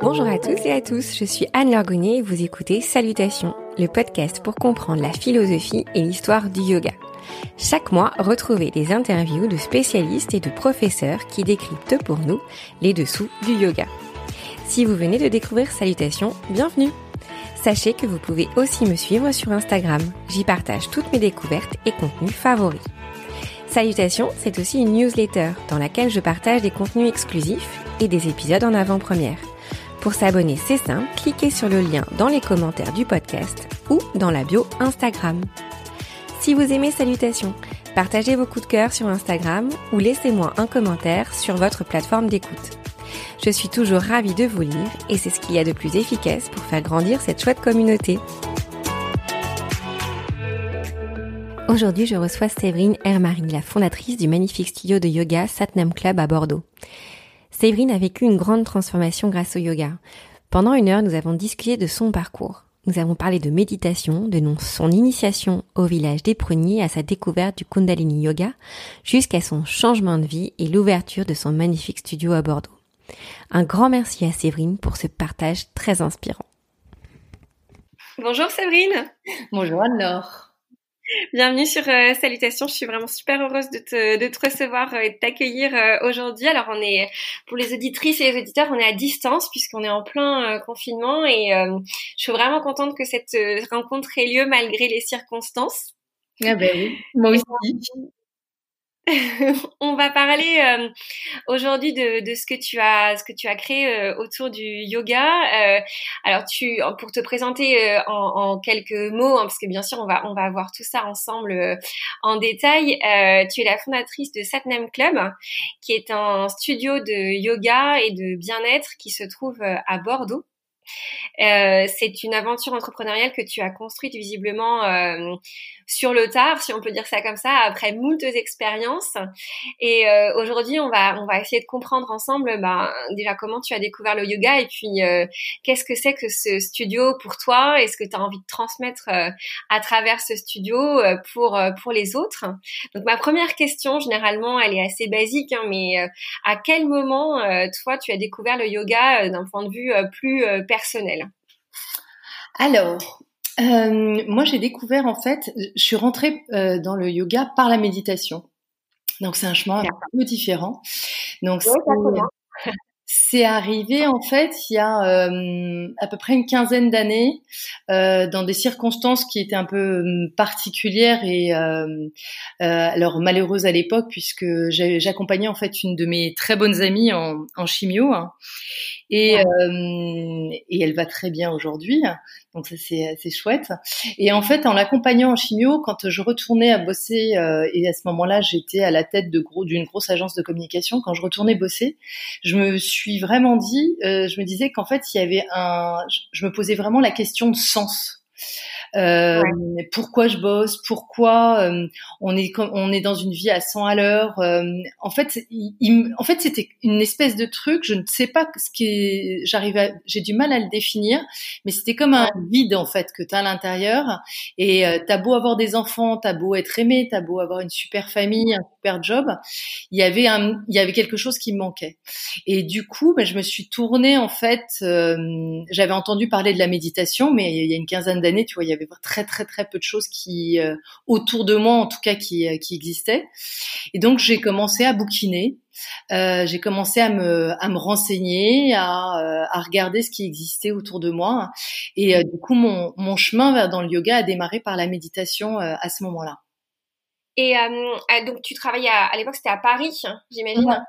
Bonjour à tous et à tous, je suis Anne Lorgonnier et vous écoutez Salutations, le podcast pour comprendre la philosophie et l'histoire du yoga. Chaque mois, retrouvez des interviews de spécialistes et de professeurs qui décryptent pour nous les dessous du yoga. Si vous venez de découvrir Salutations, bienvenue Sachez que vous pouvez aussi me suivre sur Instagram. J'y partage toutes mes découvertes et contenus favoris. Salutations, c'est aussi une newsletter dans laquelle je partage des contenus exclusifs et des épisodes en avant-première. Pour s'abonner, c'est simple, cliquez sur le lien dans les commentaires du podcast ou dans la bio Instagram. Si vous aimez Salutations, partagez vos coups de cœur sur Instagram ou laissez-moi un commentaire sur votre plateforme d'écoute. Je suis toujours ravie de vous lire et c'est ce qu'il y a de plus efficace pour faire grandir cette chouette communauté. Aujourd'hui, je reçois Séverine Hermarie, la fondatrice du magnifique studio de yoga Satnam Club à Bordeaux. Séverine a vécu une grande transformation grâce au yoga. Pendant une heure, nous avons discuté de son parcours. Nous avons parlé de méditation, de son initiation au village des pruniers à sa découverte du Kundalini Yoga, jusqu'à son changement de vie et l'ouverture de son magnifique studio à Bordeaux. Un grand merci à Séverine pour ce partage très inspirant. Bonjour Séverine. Bonjour Anne-Laure. Bienvenue sur euh, Salutations. Je suis vraiment super heureuse de te, de te recevoir et de t'accueillir euh, aujourd'hui. Alors, on est, pour les auditrices et les auditeurs, on est à distance puisqu'on est en plein euh, confinement et je suis vraiment contente que cette rencontre ait lieu malgré les circonstances. Ah ben oui, moi aussi. on va parler euh, aujourd'hui de, ce que tu as ce que tu as créé euh, autour du yoga. Euh, alors tu pour te présenter en, en, quelques mots hein, parce que bien sûr on va on va voir tout ça ensemble en détail. tu es la fondatrice de Satnam Club qui est un studio de yoga et de bien-être qui se trouve à Bordeaux. Euh, c'est une aventure entrepreneuriale que tu as construite visiblement euh, sur le tard, si on peut dire ça comme ça, après moult expériences. Et euh, aujourd'hui, on va on va essayer de comprendre ensemble, ben, déjà comment tu as découvert le yoga et puis qu'est-ce que c'est que ce studio pour toi? Et ce que tu as envie de transmettre à travers ce studio pour pour les autres? Donc ma première question, généralement, elle est assez basique, hein, mais à quel moment toi tu as découvert le yoga d'un point de vue plus personnel Alors, euh, moi j'ai découvert en fait, je suis rentrée euh, dans le yoga par la méditation. Donc c'est un chemin un peu différent. Donc c'est arrivé en fait il y a euh, à peu près une quinzaine d'années, dans des circonstances qui étaient un peu particulières et alors malheureuses à l'époque puisque j'accompagnais en fait une de mes très bonnes amies en, en chimio. Hein, et, euh, et elle va très bien aujourd'hui, donc ça c'est c'est chouette. Et en fait, en l'accompagnant en chimio, quand je retournais à bosser, euh, et à ce moment-là, j'étais à la tête de gros d'une grosse agence de communication. Quand je retournais bosser, je me suis vraiment dit, euh, je me disais qu'en fait, il y avait un, je me posais vraiment la question de sens. Euh, pourquoi je bosse, pourquoi euh, on est on est dans une vie à 100 à l'heure. Euh, en fait, il, en fait, c'était une espèce de truc. Je ne sais pas ce qui j'arrive j'ai du mal à le définir, mais c'était comme un vide en fait que tu as à l'intérieur. Et t'as beau avoir des enfants, t'as beau être aimé, t'as beau avoir une super famille, un super job, il y avait un, il y avait quelque chose qui me manquait. Et du coup, ben, je me suis tournée en fait. J'avais entendu parler de la méditation, mais il y a une quinzaine d'années, tu vois, il y avait très très très peu de choses qui euh, autour de moi en tout cas qui, euh, qui existaient. Et donc j'ai commencé à bouquiner. Euh, j'ai commencé à me, à me renseigner, à, à regarder ce qui existait autour de moi. Et du coup, mon, mon chemin vers dans le yoga a démarré par la méditation à ce moment-là. Et donc, tu travaillais à, à l'époque, c'était à Paris, j'imagine.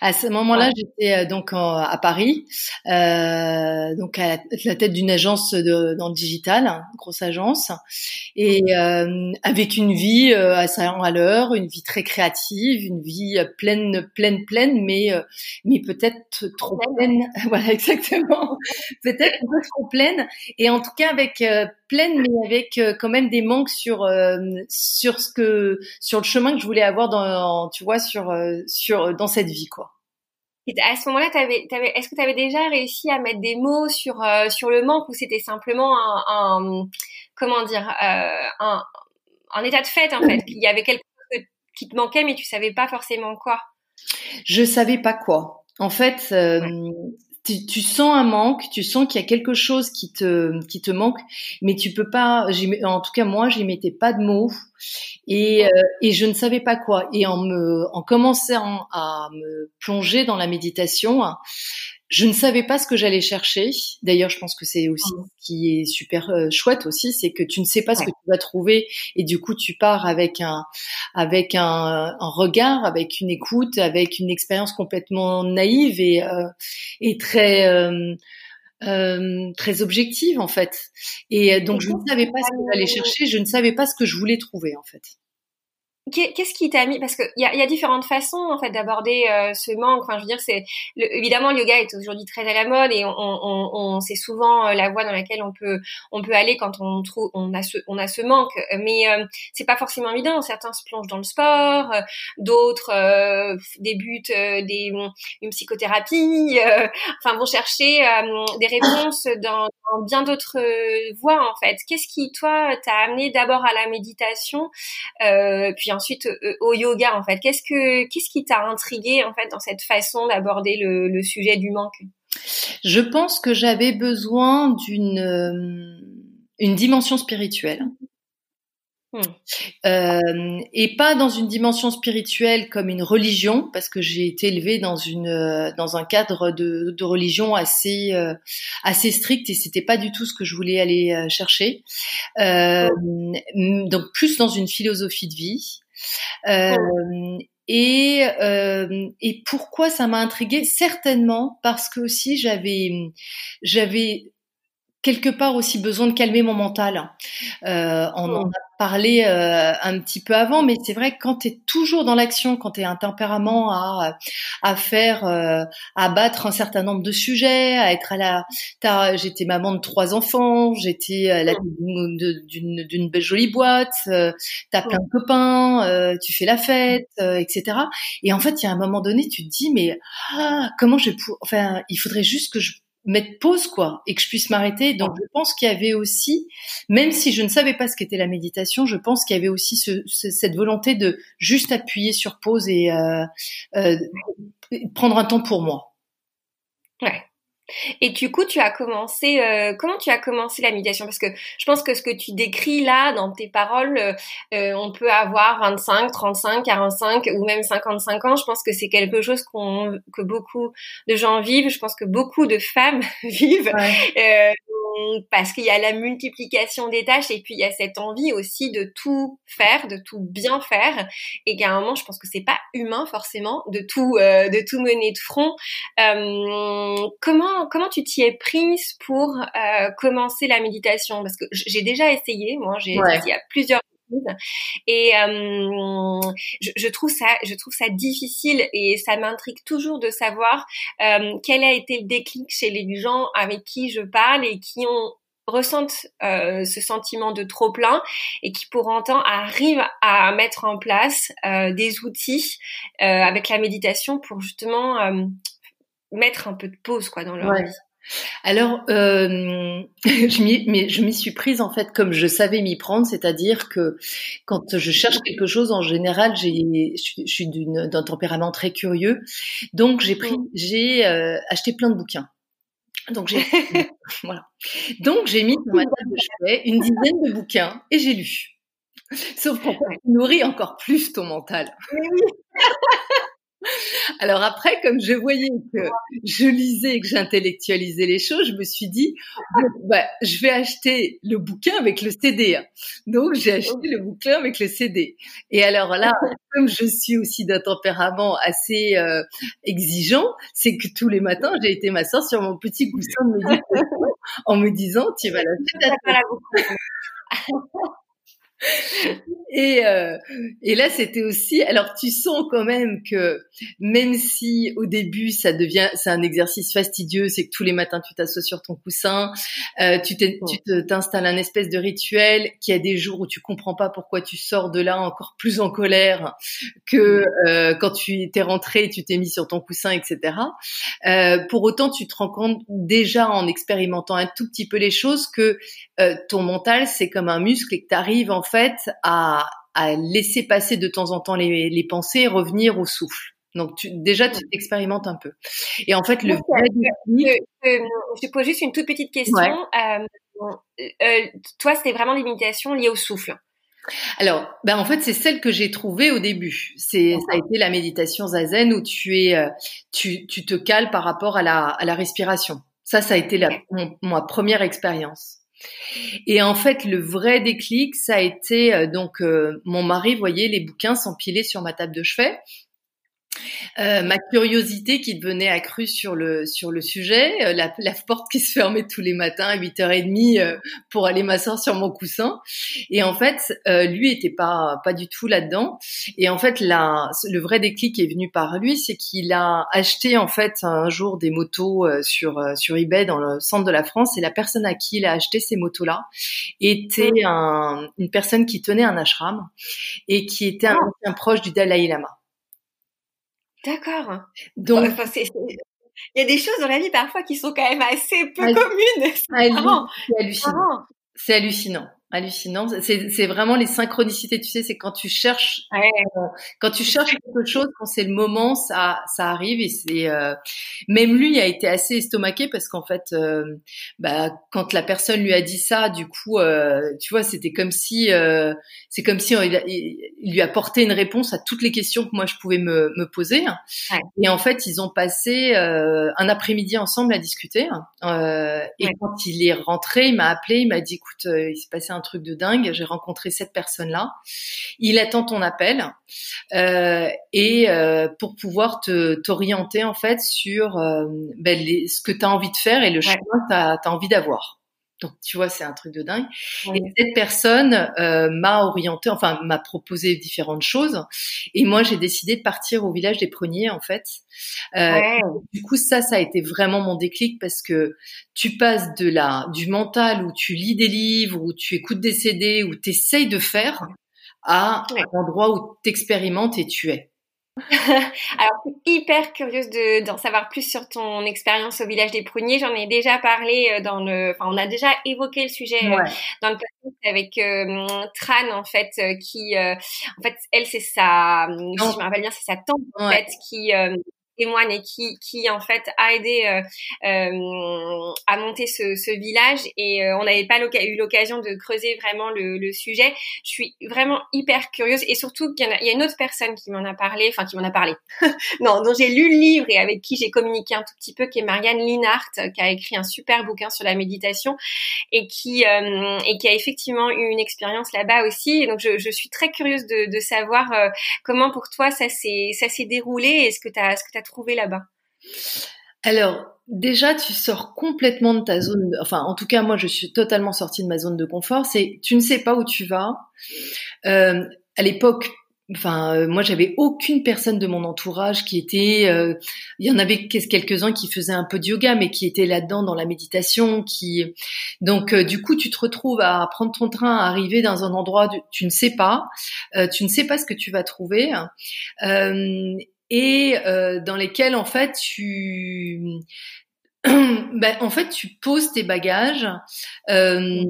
À ce moment-là, j'étais euh, donc à Paris, euh, donc à la, tête d'une agence de, dans le digital, une grosse agence, et euh, avec une vie euh, à 100 à l'heure, une vie très créative, une vie pleine, pleine, pleine, mais mais peut-être trop pleine. voilà, exactement. peut-être un peu trop pleine, et en tout cas avec pleine, mais avec quand même des manques sur sur ce que sur le chemin que je voulais avoir dans, tu vois, sur sur dans cette vie, quoi. Et à ce moment-là, est-ce que tu avais déjà réussi à mettre des mots sur euh, sur le manque ou c'était simplement un, comment dire euh, un, un, état de fait en fait Il y avait quelque chose qui te manquait, mais tu savais pas forcément quoi? Je savais pas quoi. En fait, euh, tu, tu, sens un manque, tu sens qu'il y a quelque chose qui te qui te manque, mais tu peux pas. En tout cas, moi, j'y mettais pas de mots et euh, et je ne savais pas quoi. Et en me en commençant à me plonger dans la méditation, je ne savais pas ce que j'allais chercher. D'ailleurs, je pense que c'est aussi mmh. ce qui est super euh, chouette aussi, c'est que tu ne sais pas ce que tu vas trouver et du coup tu pars avec un avec un, un regard, avec une écoute, avec une expérience complètement naïve et euh, et très euh, euh, très objective en fait. Et donc je ne savais pas ce que j'allais chercher, je ne savais pas ce que je voulais trouver en fait. Qu'est-ce qui t'a mis Parce qu'il y a, y a différentes façons en fait d'aborder euh, ce manque. Enfin, je veux dire, c'est évidemment le yoga est aujourd'hui très à la mode et on, on, on c'est souvent euh, la voie dans laquelle on peut on peut aller quand on trouve on a ce on a ce manque. Mais euh, c'est pas forcément évident. Certains se plongent dans le sport, d'autres débutent des une psychothérapie. enfin, vont chercher des réponses dans, dans bien d'autres voies en fait. Qu'est-ce qui toi t'a amené d'abord à la méditation, puis ensuite euh, au yoga en fait. Qu'est-ce que qu'est-ce qui t'a intrigué en fait dans cette façon d'aborder le, sujet du manque? Je pense que j'avais besoin d'une euh, une dimension spirituelle. Hmm. Euh, et pas dans une dimension spirituelle comme une religion, parce que j'ai été élevée dans une dans un cadre de, de religion assez assez strict et c'était pas du tout ce que je voulais aller chercher. donc plus dans une philosophie de vie. Euh, et, euh, et pourquoi ça m'a intriguée? Certainement parce que aussi j'avais j'avais quelque part aussi besoin de calmer mon mental. Euh, on en a parlé euh, un petit peu avant, mais c'est vrai que quand tu es toujours dans l'action, quand tu as un tempérament à, à faire, euh, à battre un certain nombre de sujets, à être à la... J'étais maman de trois enfants, j'étais à la d'une belle jolie boîte, euh, tu as plein de copains, euh, tu fais la fête, etc. Et en fait, il y a un moment donné, tu te dis, mais ah, comment je... Pour... Enfin, il faudrait juste que je mettre pause quoi et que je puisse m'arrêter. Donc je pense qu'il y avait aussi même si je ne savais pas ce qu'était la méditation je pense qu'il y avait aussi ce, cette volonté de juste appuyer sur pause et euh, euh, prendre un temps pour moi. Ouais et du coup, tu as commencé, euh, comment tu as commencé la méditation? Parce que je pense que ce que tu décris là dans tes paroles, euh, euh, on peut avoir 25, 35, 45 ou même 55 ans. Je pense que c'est quelque chose qu'on, que beaucoup de gens vivent. Je pense que beaucoup de femmes vivent. Ouais parce qu'il y a la multiplication des tâches et puis il y a cette envie aussi de tout faire, de tout bien faire et qu'à un moment, je pense que c'est pas humain forcément de tout euh, de tout mener de front. Euh, comment comment tu t'y es prise pour euh, commencer la méditation? Parce que j'ai déjà essayé, moi j'ai essayé à plusieurs et euh, je, je, trouve ça, je trouve ça difficile et ça m'intrigue toujours de savoir euh, quel a été le déclic chez les gens avec qui je parle et qui ont ressentent euh, ce sentiment de trop plein et qui pour autant arrivent à mettre en place euh, des outils euh, avec la méditation pour justement euh, mettre un peu de pause quoi dans leur vie. Alors, euh, je m'y suis prise en fait comme je savais m'y prendre, c'est-à-dire que quand je cherche quelque chose, en général, j'ai, je, suis d'un tempérament très curieux, donc j'ai pris, j'ai euh, acheté plein de bouquins. Donc j'ai, voilà. Donc j'ai mis dans ma table de chevet une dizaine de bouquins et j'ai lu. Sauf qu'on nourrit encore plus ton mental. Alors après, comme je voyais que je lisais et que j'intellectualisais les choses, je me suis dit, bah, je vais acheter le bouquin avec le CD. Donc j'ai acheté le bouquin avec le CD. Et alors là, comme je suis aussi d'un tempérament assez euh, exigeant, c'est que tous les matins, j'ai été m'asseoir sur mon petit coussin de méditation en me disant, tu vas la et, euh, et là, c'était aussi. Alors, tu sens quand même que même si au début ça devient, c'est un exercice fastidieux, c'est que tous les matins tu t'assois sur ton coussin, euh, tu t'installes un espèce de rituel, qui a des jours où tu comprends pas pourquoi tu sors de là encore plus en colère que euh, quand tu t'es rentré, tu t'es mis sur ton coussin, etc. Pour autant, tu te rends compte déjà en expérimentant un tout petit peu les choses que ton mental c'est comme un muscle et que tu arrives en fait à à laisser passer de temps en temps les, les pensées et revenir au souffle. Donc tu, déjà, tu t'expérimentes un peu. Et en fait, le vrai déclic... Je, pose juste une toute petite question. Euh, euh, toi, c'était vraiment des méditations liées au souffle. Alors, ben en fait, c'est celle que j'ai trouvée au début. C'est ça a été la méditation zazen où tu es, euh, tu, tu te cales par rapport à la, à la respiration. Ça, ça a été la, ma première expérience. Et en fait, le vrai déclic, ça a été euh, donc mon mari voyait les bouquins s'empiler sur ma table de chevet euh, ma curiosité qui devenait accrue sur le sur le sujet, euh, la, la, porte qui se fermait tous les matins à 8h30 euh, pour aller m'asseoir sur mon coussin. Et en fait, lui était pas pas du tout là-dedans. Et en fait, la, le vrai déclic est venu par lui, c'est qu'il a acheté en fait un jour des motos sur sur eBay dans le centre de la France. Et la personne à qui il a acheté ces motos-là était un, une personne qui tenait un ashram et qui était un, un proche du Dalai Lama. D'accord. Donc, il y a des choses dans la vie parfois qui sont quand même assez peu communes. C'est hallucinant. C'est hallucinant hallucinant. C'est vraiment les synchronicités, tu sais, c'est quand tu cherches, quand tu cherches quelque chose, quand c'est le moment, ça, ça arrive et c'est euh, même lui a été assez estomaqué parce qu'en fait, euh, bah, quand la personne lui a dit ça, du coup, euh, tu vois, c'était comme si, c'est comme si il, lui a porté une réponse à toutes les questions que moi je pouvais me, me poser. Et en fait, ils ont passé un après-midi ensemble à discuter. et quand il est rentré, il m'a appelé, il m'a dit, écoute, il s'est passé un truc de dingue. J'ai rencontré cette personne-là. Il attend ton appel euh, et euh, pour pouvoir te t'orienter en fait sur euh, ben, ce que tu as envie de faire et le chemin que tu as, envie d'avoir. Donc tu vois, c'est un truc de dingue. Et cette personne euh, m'a orienté, enfin m'a proposé différentes choses. Et moi, j'ai décidé de partir au village des Pruniers en fait. Euh, Du coup, ça, ça a été vraiment mon déclic parce que tu passes de la du mental où tu lis des livres, où tu écoutes des CD, où tu essayes de faire, à un endroit où tu expérimentes et tu es. Alors, je suis hyper curieuse d'en savoir plus sur ton expérience au village des pruniers. J'en ai déjà parlé euh, dans le, enfin, on a déjà évoqué le sujet euh, dans le podcast avec euh, Tran en fait, qui, en fait, elle c'est sa, si je me rappelle bien, c'est sa tante en fait qui témoigne et qui, qui en fait a aidé euh, euh, à monter ce, ce village et euh, on n'avait pas eu l'occasion de creuser vraiment le, le, sujet. Je suis vraiment hyper curieuse et surtout qu'il y, y, a une autre personne qui m'en a parlé, enfin qui m'en a parlé, non, dont j'ai lu le livre et avec qui j'ai communiqué un tout petit peu, qui est Marianne Linhart, qui a écrit un super bouquin sur la méditation et qui euh, et qui a effectivement eu une expérience là-bas aussi. Et donc je, je, suis très curieuse de, de savoir comment pour toi ça s'est déroulé et ce que tu as trouvé là-bas alors, déjà, tu sors complètement de ta zone. Enfin, en tout cas, moi, je suis totalement sortie de ma zone de confort. C'est, tu ne sais pas où tu vas. Euh, à l'époque, enfin, euh, moi, j'avais aucune personne de mon entourage qui était. Euh, il y en avait quelques-uns qui faisaient un peu de yoga, mais qui étaient là-dedans dans la méditation. Qui, donc, du coup, tu te retrouves à prendre ton train, à arriver dans un endroit tu ne sais pas. tu ne sais pas ce que tu vas trouver et euh, dans lesquels en fait tu ben, en fait tu poses tes bagages. Euh,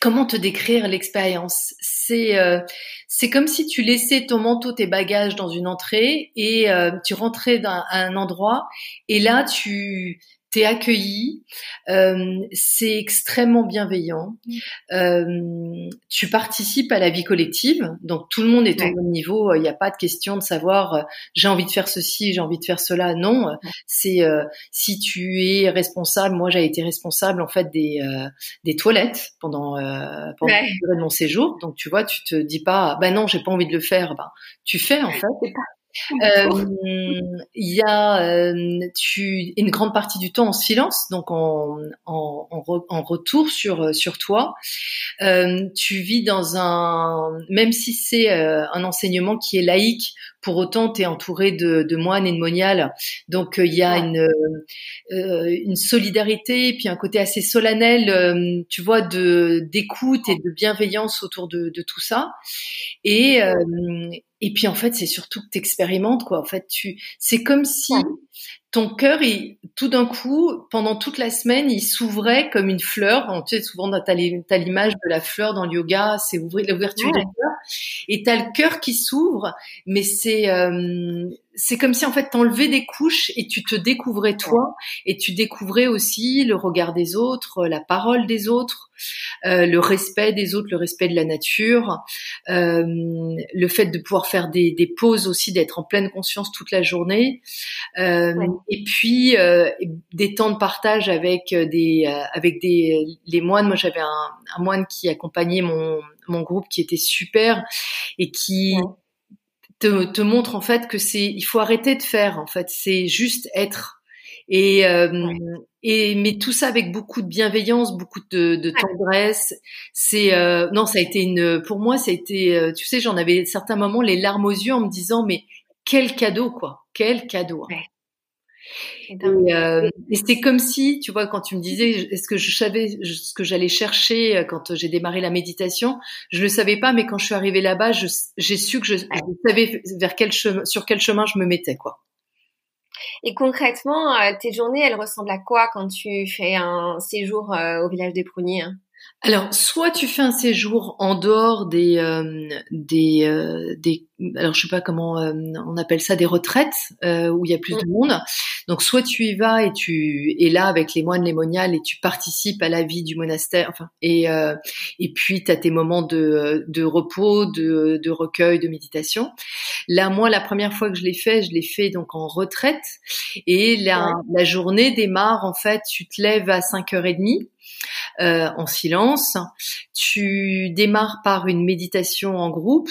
comment te décrire l'expérience? C'est euh, c'est comme si tu laissais ton manteau tes bagages dans une entrée et euh, tu rentrais dans un endroit et là tu t'es accueilli, euh, c'est extrêmement bienveillant. Euh, tu participes à la vie collective, donc tout le monde est au même niveau. Il n'y a pas de question de savoir euh, j'ai envie de faire ceci, j'ai envie de faire cela. Non, c'est euh, si tu es responsable. Moi, j'ai été responsable en fait des euh, des toilettes pendant euh, pendant ouais. mon séjour. Donc tu vois, tu te dis pas bah non, j'ai pas envie de le faire. Bah, tu fais en fait. Euh, il y a euh, tu une grande partie du temps en silence, donc en, retour sur sur toi. Euh, tu vis dans un même si c'est un enseignement qui est laïque, pour autant tu es entouré de, de, moines et de moniales, donc il y a une une solidarité puis un côté assez solennel, tu vois, de d'écoute et de bienveillance autour de, de tout ça. Et et puis en fait, c'est surtout que tu expérimentes quoi. En fait, tu c'est comme si ton cœur, il, tout d'un coup, pendant toute la semaine, il s'ouvrait comme une fleur. tu sais, souvent, tu as l'image de la fleur dans le yoga, c'est l'ouverture du cœur. Et t'as le cœur qui s'ouvre, mais c'est euh, c'est comme si en fait t'enlevais des couches et tu te découvrais toi. Et tu découvrais aussi le regard des autres, la parole des autres, euh, le respect des autres, le respect de la nature, euh, le fait de pouvoir faire des, des pauses aussi, d'être en pleine conscience toute la journée, euh, et puis euh, des temps de partage avec des avec des les moines. Moi j'avais un, un, moine qui accompagnait mon mon groupe qui était super et qui te, te montre en fait que c'est il faut arrêter de faire en fait. C'est juste être. Et euh, et mais tout ça avec beaucoup de bienveillance beaucoup de, de tendresse. C'est euh, non ça a été une pour moi ça a été euh, tu sais j'en avais certains moments les larmes aux yeux en me disant mais quel cadeau quoi. Quel cadeau hein. Et, euh, et c'est comme si, tu vois, quand tu me disais, est-ce que je savais ce que j'allais chercher euh, quand j'ai démarré la méditation, je le savais pas, mais quand je suis arrivée là-bas, j'ai su que je, savais vers quel chemin, sur quel chemin je me mettais, quoi. Et concrètement, euh, tes journées, elles ressemblent à quoi quand tu fais un séjour au village des Pruniers hein? Alors, soit tu fais un séjour en dehors des euh, des euh, des alors je sais pas comment euh, on appelle ça des retraites où il y a plus de monde. Donc soit tu y vas et tu es là avec les moines, les moniales et tu participes à la vie du monastère. Enfin et et puis tu as tes moments de de repos, de de recueil, de méditation. Là moi la première fois que je l'ai fait, je l'ai fait donc en retraite et la la journée démarre en fait, tu te lèves à 5h30 euh, en silence. Tu démarres par une méditation en groupe.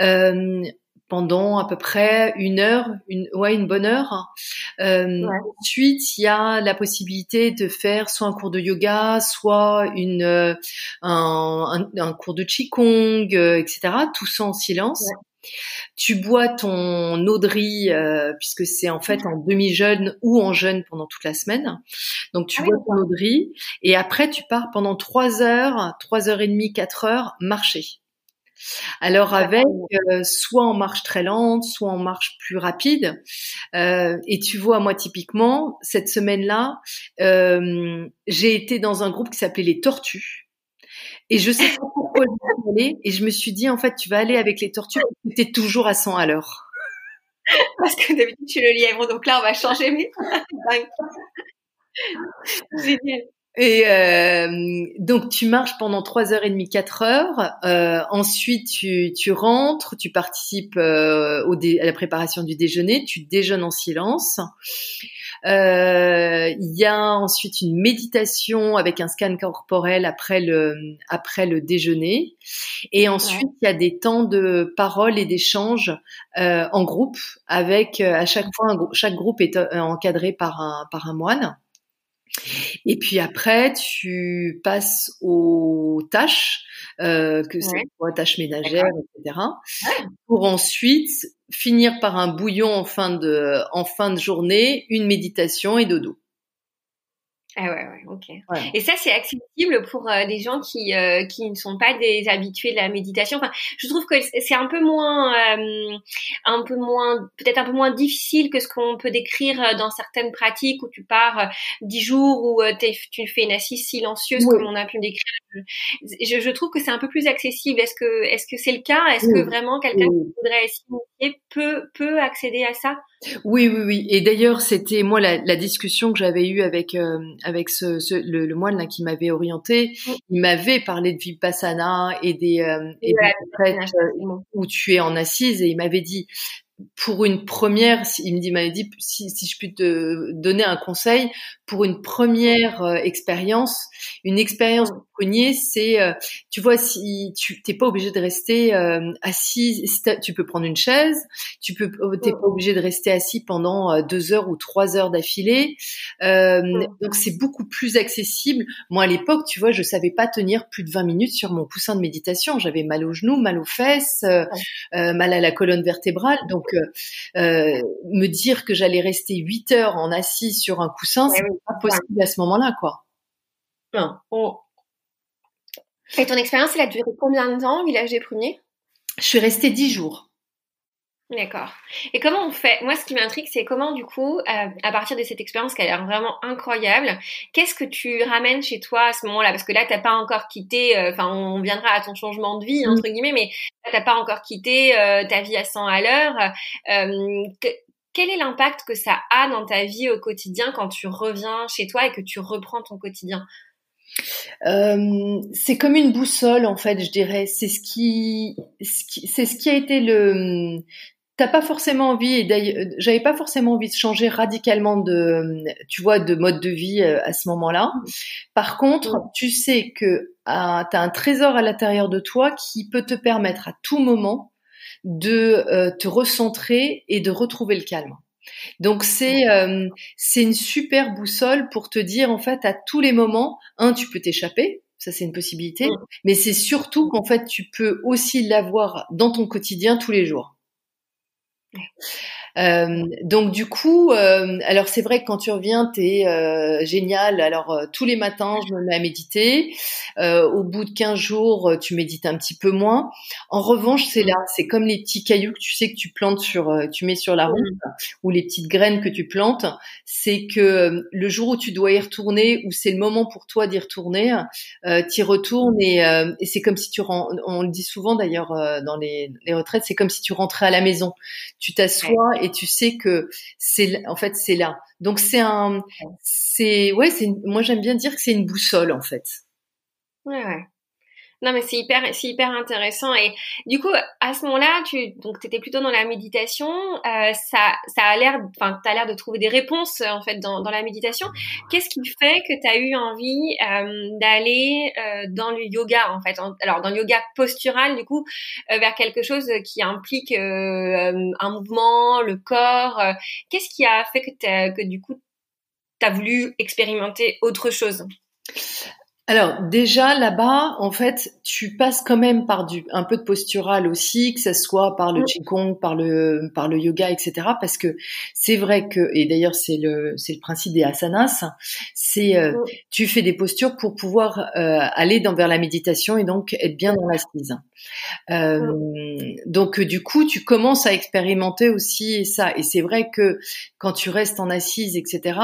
Euh, pendant à peu près une heure, une, ouais, une bonne heure. Euh, Ensuite, il y a la possibilité de faire soit un cours de yoga, soit une, un, un, un cours de qigong, etc. Tout ça en silence. Tu bois ton eau de riz, euh, puisque c'est en fait en demi-jeûne ou en jeûne pendant toute la semaine. Donc tu ah bois ton eau de riz et après tu pars pendant trois heures, trois heures et demie, quatre heures marcher. Alors avec euh, soit en marche très lente, soit en marche plus rapide. Euh, et tu vois, moi typiquement, cette semaine-là, j'ai été dans un groupe qui s'appelait les Tortues. Et je sais pas pourquoi je suis allée. Et je me suis dit, en fait, tu vas aller avec les tortues, tu es toujours à 100 à l'heure. Parce que d'habitude, tu le lièvre. Donc là, on va changer. Mais... Génial. Et euh, donc tu marches pendant trois heures et demie, quatre heures. Euh, ensuite tu, tu rentres, tu participes euh, au à la préparation du déjeuner, tu déjeunes en silence. Euh, il y a ensuite une méditation avec un scan corporel après le après le déjeuner. Et ensuite, il y a des temps de parole et d'échange euh, en groupe avec euh, à chaque fois chaque groupe est encadré par un par un moine. Et puis après, tu passes aux tâches, euh, que c'est quoi, tâches ménagères, etc. Pour ensuite finir par un bouillon en fin de, en fin de journée, une méditation et dodo. Ah ouais, ouais, ok. Et ça, c'est accessible pour euh, des gens qui euh, qui ne sont pas des habitués de la méditation? Enfin, je trouve que c'est un peu moins, euh, un peu moins, peut-être un peu moins difficile que ce qu'on peut décrire dans certaines pratiques où tu pars dix jours où tu fais une assise silencieuse comme on a pu me décrire. Je, je trouve que c'est un peu plus accessible. Est-ce que est-ce que c'est le cas? Est-ce que vraiment quelqu'un qui voudrait s'initier peut peut accéder à ça? Oui, oui, oui. Et d'ailleurs, c'était moi la, la, discussion que j'avais eue avec avec ce, ce le, le, moine là qui m'avait orienté, il m'avait parlé de vipassana et des, euh, et des euh, où tu es en assise. Et il m'avait dit pour une première, il me dit, m'avait dit si, si je puis te donner un conseil pour une première euh, expérience, une expérience poignée, c'est, euh, tu vois, si tu t'es pas obligé de rester euh, assis, tu peux prendre une chaise, tu peux, t'es pas obligé de rester assis pendant deux heures ou trois heures d'affilée. Donc c'est beaucoup plus accessible. Moi à l'époque, tu vois, je savais pas tenir plus de 20 minutes sur mon coussin de méditation. J'avais mal aux genoux, mal aux fesses, mal à la colonne vertébrale. Donc me dire que j'allais rester 8 heures en assis sur un coussin, c'est pas possible à ce moment-là, quoi. Et ton expérience, elle a duré combien de temps au village des Pruniers Je suis restée 10 jours. D'accord. Et comment on fait? Moi, ce qui m'intrigue, c'est comment, du coup, euh, à partir de cette expérience qui a l'air vraiment incroyable, qu'est-ce que tu ramènes chez toi à ce moment-là? Parce que là, t'as pas encore quitté. Euh, enfin, on viendra à ton changement de vie entre guillemets, mais t'as pas encore quitté euh, ta vie à 100 à l'heure. quel est l'impact que ça a dans ta vie au quotidien quand tu reviens chez toi et que tu reprends ton quotidien? Euh, c'est comme une boussole en fait, je dirais. C'est ce qui, c'est ce qui a été le. T'as pas forcément envie, et d'ailleurs, j'avais pas forcément envie de changer radicalement de, tu vois, de mode de vie euh, à ce moment-là. Par contre, tu sais que ah, tu as un trésor à l'intérieur de toi qui peut te permettre à tout moment de euh, te recentrer et de retrouver le calme. Donc c'est euh, c'est une super boussole pour te dire en fait à tous les moments, un tu peux t'échapper, ça c'est une possibilité, mais c'est surtout qu'en fait tu peux aussi l'avoir dans ton quotidien tous les jours. Euh, donc du coup, euh, alors c'est vrai que quand tu reviens, t'es euh, génial. Alors euh, tous les matins, je me mets à méditer. Euh, au bout de 15 jours, tu médites un petit peu moins. En revanche, c'est là, c'est comme les petits cailloux que tu sais que tu plantes sur, tu mets sur la route, ou les petites graines que tu plantes. C'est que le jour où tu dois y retourner, ou c'est le moment pour toi d'y retourner, euh, y retournes et, et c'est comme si tu on le dit souvent d'ailleurs dans les, les retraites, c'est comme si tu rentrais à la maison. Tu t'assois et tu sais que c'est en fait c'est là. Donc c'est un c'est ouais, c'est moi j'aime bien dire que c'est une boussole en fait. Ouais ouais. Non, mais c'est hyper, c'est hyper intéressant. Et du coup, à ce moment-là, tu, donc, étais plutôt dans la méditation. Euh, ça, ça a l'air, enfin, as l'air de trouver des réponses en fait dans, dans la méditation. Qu'est-ce qui fait que tu as eu envie euh, d'aller euh, dans le yoga en fait Alors, dans le yoga postural, du coup, euh, vers quelque chose qui implique euh, un mouvement, le corps. Qu'est-ce qui a fait que, que du coup, tu as voulu expérimenter autre chose? Alors déjà là-bas, en fait, tu passes quand même par du un peu de postural aussi, que ce soit par le mm. qigong, par le par le yoga, etc. Parce que c'est vrai que et d'ailleurs c'est le c'est le principe des asanas, c'est euh, mm. tu fais des postures pour pouvoir euh, aller dans vers la méditation et donc être bien dans l'assise. Euh, mm. donc du coup, tu commences à expérimenter aussi ça. Et c'est vrai que quand tu restes en assise, etc.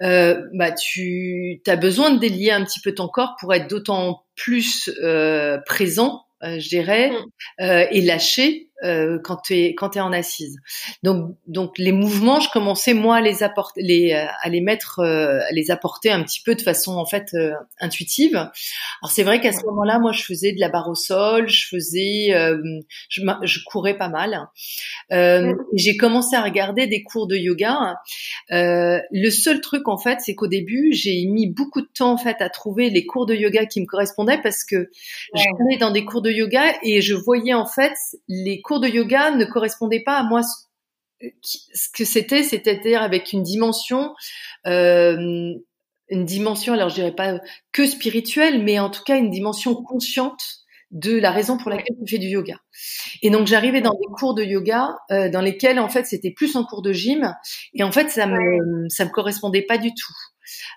bah tu as besoin de délier un petit peu ton corps pour être d'autant plus euh, présent, euh, je dirais, mm. euh, et lâcher euh, quand tu es quand es en assise. Donc donc les mouvements, je commençais moi à les apporter, les à les mettre, euh, à les apporter un petit peu de façon en fait euh, intuitive. Alors c'est vrai qu'à ce moment-là, moi je faisais de la barre au sol, je faisais, je, je, courais pas mal. J'ai commencé à regarder des cours de yoga. le seul truc en fait, c'est qu'au début j'ai mis beaucoup de temps en fait à trouver les cours de yoga qui me correspondaient parce que j'allais dans des cours de yoga et je voyais en fait les cours de yoga ne correspondait pas à moi ce que c'était, c'est-à-dire avec une dimension, euh, une dimension, alors je dirais pas que spirituelle, mais en tout cas une dimension consciente de la raison pour laquelle je fais du yoga. Et donc j'arrivais dans des cours de yoga euh, dans lesquels en fait c'était plus un cours de gym et en fait ça me ça me correspondait pas du tout.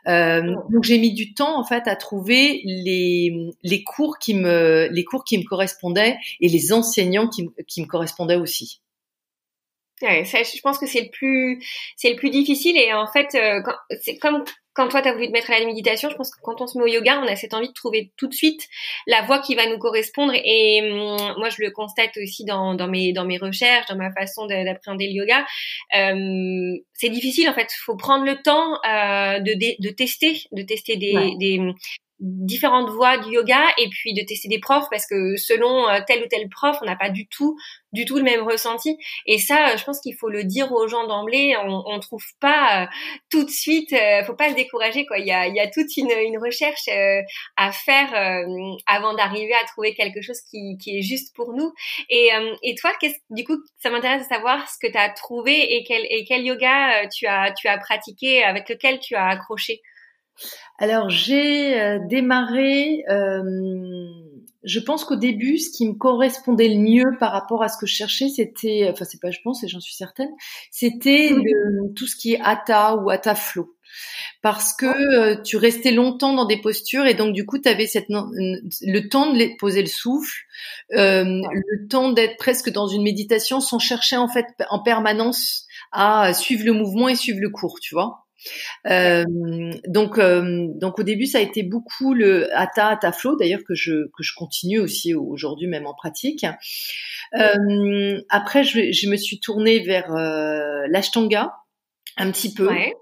Euh, donc j'ai mis du temps en fait à trouver les, les cours qui me les cours qui me correspondaient et les enseignants qui, qui me correspondaient aussi. Ouais, ça, je pense que c'est le plus c'est le plus difficile. Et en fait euh, c'est comme quand toi tu as voulu te mettre à la méditation, je pense que quand on se met au yoga, on a cette envie de trouver tout de suite la voie qui va nous correspondre. Et hum, moi je le constate aussi dans, dans mes dans mes recherches, dans ma façon d'appréhender le yoga. Euh, c'est difficile en fait, faut prendre le temps euh, de, de, tester, de tester des, des différentes voies du yoga et puis de tester des profs parce que selon euh, tel ou tel prof, on n'a pas du tout du tout le même ressenti. Et ça euh, je pense qu'il faut le dire aux gens d'emblée, on, on trouve pas euh, tout de suite faut pas se décourager quoi, il y a il y a toute une, une recherche à faire avant d'arriver à trouver quelque chose qui, qui est juste pour nous. Et et toi qu'est-ce du coup ça m'intéresse de savoir ce que tu as trouvé et quel et quel yoga tu as tu as pratiqué avec lequel tu as accroché? Alors j'ai euh, démarré, euh, je pense qu'au début, ce qui me correspondait le mieux par rapport à ce que je cherchais, c'était, enfin c'est pas je pense et j'en suis certaine, c'était tout ce qui est Hatha ou Hatha Flow. Parce que euh, tu restais longtemps dans des postures et donc du coup tu avais cette, le temps de poser le souffle, euh, le temps d'être presque dans une méditation sans chercher en fait en permanence à suivre le mouvement et suivre le cours, tu vois. Euh, donc, euh, donc au début, ça a été beaucoup le Hatha, Hatha Flow, d'ailleurs que je que je continue aussi aujourd'hui même en pratique. Euh, après, je, je, me suis tournée vers euh, l'Ashtanga un petit peu. Ouais.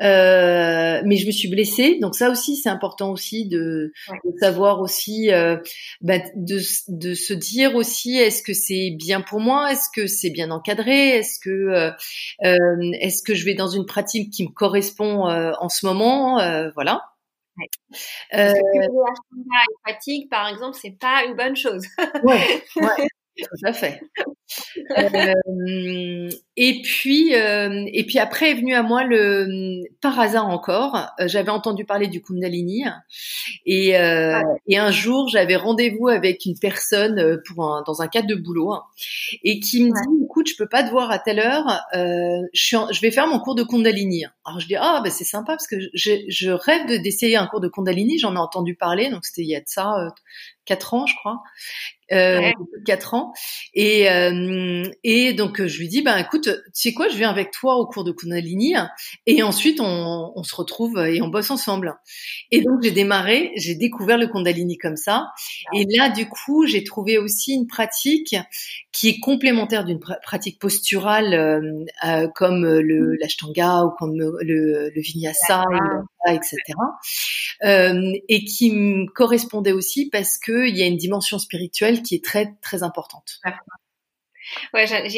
Euh, mais je me suis blessée, donc ça aussi c'est important aussi de, de savoir aussi, euh, bah, de, de se dire aussi est-ce que c'est bien pour moi, est-ce que c'est bien encadré, est-ce que euh, euh est-ce que je vais dans une pratique qui me correspond euh, en ce moment, voilà. Ouais. Parce que une fatigue, par exemple, c'est pas une bonne chose. ouais, ouais. Tout à fait. euh, et puis, euh, et puis après est venu à moi le, par hasard encore, euh, j'avais entendu parler du Kundalini et, et un jour j'avais rendez-vous avec une personne pour un, dans un cadre de boulot hein, et qui me dit, écoute, je peux pas te voir à telle heure, euh, je, suis je vais faire mon cours de Kundalini. Alors je dis, ah ben c'est sympa parce que je, je rêve d'essayer un cours de Kundalini, j'en ai entendu parler, donc c'était il y a de ça quatre ans, je crois euh, quatre ans. Et, euh, et donc je lui dis, ben écoute, tu sais quoi, je viens avec toi au cours de Kundalini et ensuite on, on se retrouve et on bosse ensemble. Et donc j'ai démarré, j'ai découvert le Kundalini comme ça. Et là, du coup, j'ai trouvé aussi une pratique qui est complémentaire d'une pratique posturale euh, euh, comme le l'ashtanga ou comme le, le vinyasa, etc. Euh, et qui me correspondait aussi parce qu'il y a une dimension spirituelle qui est très très importante. Ouais, j'ai,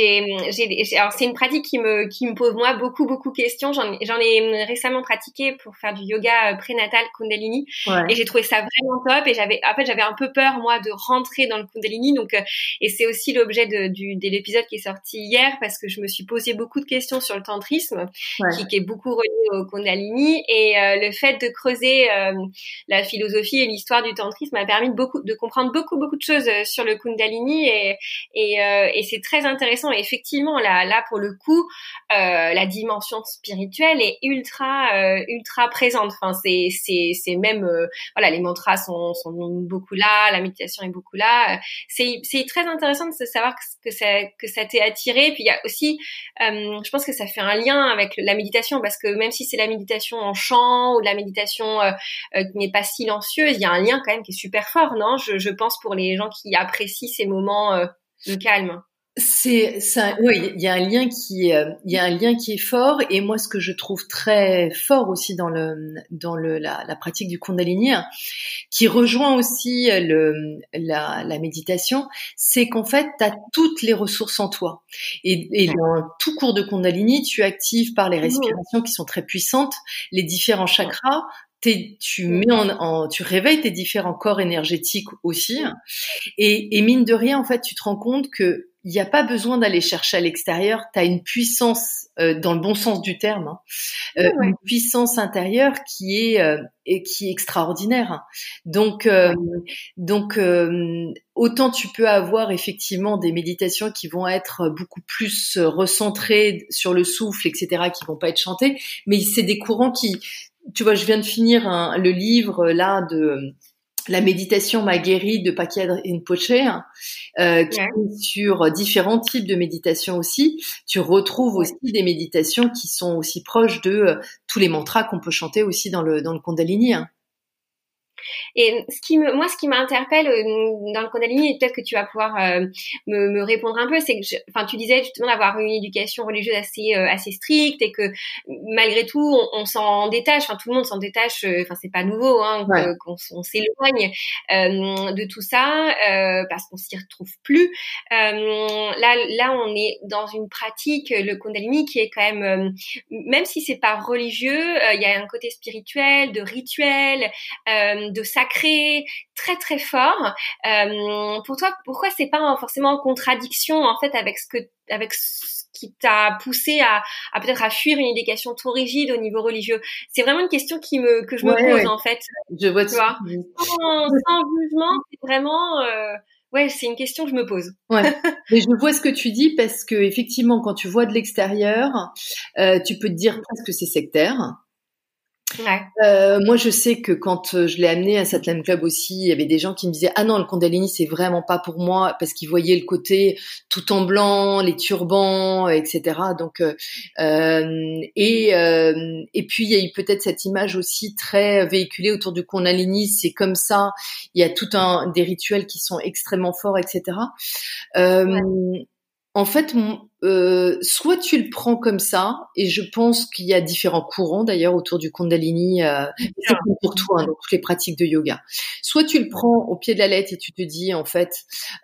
j'ai, alors c'est une pratique qui me, qui me pose moi beaucoup, beaucoup de questions. J'en, j'en ai récemment pratiqué pour faire du yoga euh, prénatal Kundalini et j'ai trouvé ça vraiment top. Et j'avais, en fait, j'avais un peu peur moi de rentrer dans le Kundalini. Donc, euh, et c'est aussi l'objet de, du, de l'épisode qui est sorti hier parce que je me suis posé beaucoup de questions sur le tantrisme, qui, qui, est beaucoup relié au Kundalini et euh, le fait de creuser la philosophie et l'histoire du tantrisme m'a permis de beaucoup, de comprendre beaucoup, beaucoup de choses sur le Kundalini et, et, et c'est très intéressant. Et effectivement, là, là pour le coup, euh, la dimension spirituelle est ultra, euh, ultra présente. Enfin, c'est, c'est, c'est même, euh, voilà, les mantras sont, sont beaucoup là, la méditation est beaucoup là. C'est, c'est très intéressant de savoir que, ça, que ça t'est attiré. Puis il y a aussi, je pense que ça fait un lien avec la méditation parce que même si c'est la méditation en chant ou la méditation qui n'est pas silencieuse, il y a un lien quand même qui est super fort, non? Je, je pense pour les gens qui apprécient ces moments de calme. C'est ça, oui, il y a un lien qui, euh, il y a un lien qui est fort. Et moi, ce que je trouve très fort aussi dans le dans le la, la pratique du Kundalini, qui rejoint aussi le la, la méditation, c'est qu'en fait, tu as toutes les ressources en toi. Et, et dans tout cours de Kundalini, tu actives par les respirations qui sont très puissantes les différents chakras tu mets en, tu réveilles tes différents corps énergétiques aussi, et, et mine de rien, en fait, tu te rends compte que il n'y a pas besoin d'aller chercher à l'extérieur. Tu as une puissance, euh, dans le bon sens du terme, hein, euh, une puissance intérieure qui est euh, et qui est extraordinaire. Donc, donc autant tu peux avoir effectivement des méditations qui vont être beaucoup plus recentrées sur le souffle, etc., qui vont pas être chantées, mais c'est des courants qui, tu vois, je viens de finir le livre là de la méditation m'a guéri de Pakia Rinpoche, euh, qui est sur différents types de méditation aussi. Tu retrouves aussi des méditations qui sont aussi proches de euh, tous les mantras qu'on peut chanter aussi dans le dans le Kundalini. Hein. Et ce qui me, moi, ce qui m'interpelle euh, dans le Kundalini, et peut-être que tu vas pouvoir euh, me, me, répondre un peu, c'est que, enfin, tu disais justement d'avoir une éducation religieuse assez euh, assez stricte et que malgré tout, on, on s'en détache. Enfin, tout le monde s'en détache. Enfin, c'est pas nouveau, hein, qu'on on, s'éloigne de tout ça parce qu'on s'y retrouve plus. là, là, on est dans une pratique, le Kundalini, qui est quand même, même si c'est pas religieux, il y a un côté spirituel, de rituel de sacré très très fort. Euh, pour toi, pourquoi c'est pas forcément en contradiction en fait avec ce que avec ce qui t'a poussé à, à peut-être à fuir une éducation trop rigide au niveau religieux? C'est vraiment une question qui me que je me pose en fait. Je vois. Tu vois? sans, sans, jugement, c'est vraiment. Euh, ouais, c'est une question que je me pose. Ouais. Mais je vois ce que tu dis parce que effectivement, quand tu vois de l'extérieur, euh, tu peux te dire presque que c'est sectaire. Euh, moi, je sais que quand euh, je l'ai amené à Satlam Club aussi, il y avait des gens qui me disaient ah non le Kundalini c'est vraiment pas pour moi parce qu'ils voyaient le côté tout en blanc, les turbans, etc. Donc euh, euh et euh, et puis il y a eu peut-être cette image aussi très véhiculée autour du Kundalini, c'est comme ça. Il y a tout un des rituels qui sont extrêmement forts, etc. Euh, en fait, euh, soit tu le prends comme ça, et je pense qu'il y a différents courants d'ailleurs autour du Kundalini, euh, c'est pour toi hein, dans toutes les pratiques de yoga. Soit tu le prends au pied de la lettre et tu te dis en fait,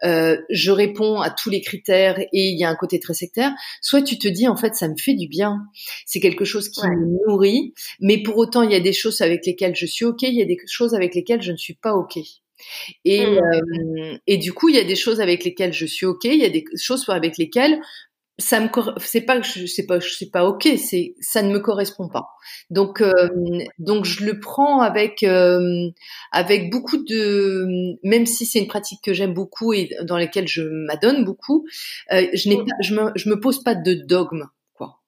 euh, je réponds à tous les critères et il y a un côté très sectaire. Soit tu te dis en fait, ça me fait du bien, c'est quelque chose qui me nourrit, mais pour autant il y a des choses avec lesquelles je suis ok, il y a des choses avec lesquelles je ne suis pas ok. Et, mmh. euh, et du coup, il y a des choses avec lesquelles je suis ok, il y a des choses avec lesquelles ça me c'est pas je sais pas sais pas ok c'est ça ne me correspond pas donc euh, donc je le prends avec euh, avec beaucoup de même si c'est une pratique que j'aime beaucoup et dans laquelle je m'adonne beaucoup je n'ai mmh. pas je me je me pose pas de dogme quoi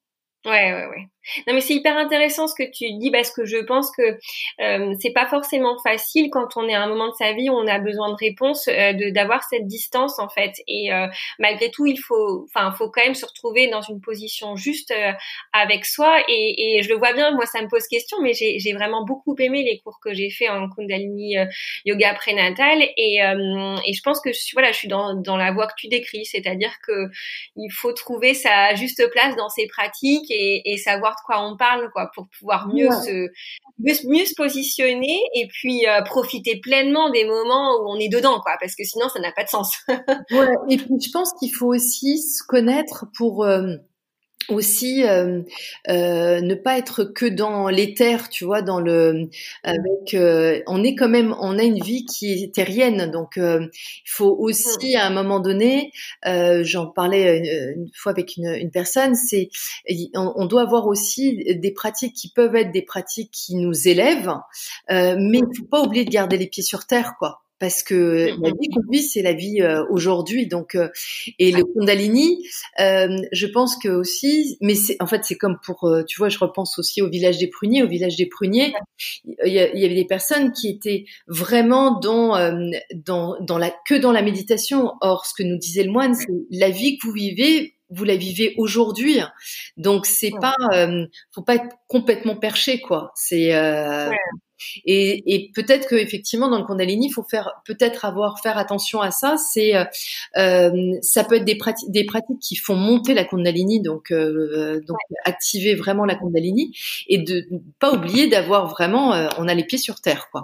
ouais ouais ouais non mais c'est hyper intéressant ce que tu dis parce que je pense que euh, c'est pas forcément facile quand on est à un moment de sa vie où on a besoin de réponses euh, d'avoir cette distance en fait. Et euh, malgré tout il faut enfin faut quand même se retrouver dans une position juste euh, avec soi. Et, et, je le vois bien moi ça me pose question mais j'ai vraiment beaucoup aimé les cours que j'ai fait en Kundalini euh, yoga prénatal. Et et je pense que je suis voilà je suis dans dans la voie que tu décris c'est-à-dire que il faut trouver sa juste place dans ses pratiques et, et savoir de quoi on parle, quoi, pour pouvoir mieux se mieux, se positionner et puis euh, profiter pleinement des moments où on est dedans, quoi, parce que sinon ça n'a pas de sens. ouais, et puis je pense qu'il faut aussi se connaître pour euh, aussi euh, euh, ne pas être que dans l'éther, tu vois, dans le avec euh, on est quand même on a une vie qui est terrienne, donc il faut aussi à un moment donné, j'en parlais une, fois avec une, une personne, c'est on, on, doit avoir aussi des pratiques qui peuvent être des pratiques qui nous élèvent, mais il faut pas oublier de garder les pieds sur terre, quoi parce que mmh, la mmh, vie mmh. qu'on vit, c'est la vie euh, aujourd'hui. Donc, euh, et le Kundalini, euh, je pense que aussi, mais c'est en fait c'est comme pour, tu vois, je repense aussi au village des pruniers. Au village des pruniers, il y, y, avait des personnes qui étaient vraiment dans dans dans la que dans la méditation. Or, ce que nous disait le moine, c'est la vie que vous vivez vous la vivez aujourd'hui. Donc c'est pas, faut pas être complètement perché quoi. C'est et, et peut-être que effectivement dans le Kundalini, il faut faire peut-être avoir faire attention à ça. C'est euh, euh, ça peut être des pratiques des pratiques qui font monter la Kundalini, donc euh, donc activer vraiment la Kundalini et de pas oublier d'avoir vraiment euh, on a les pieds sur terre quoi.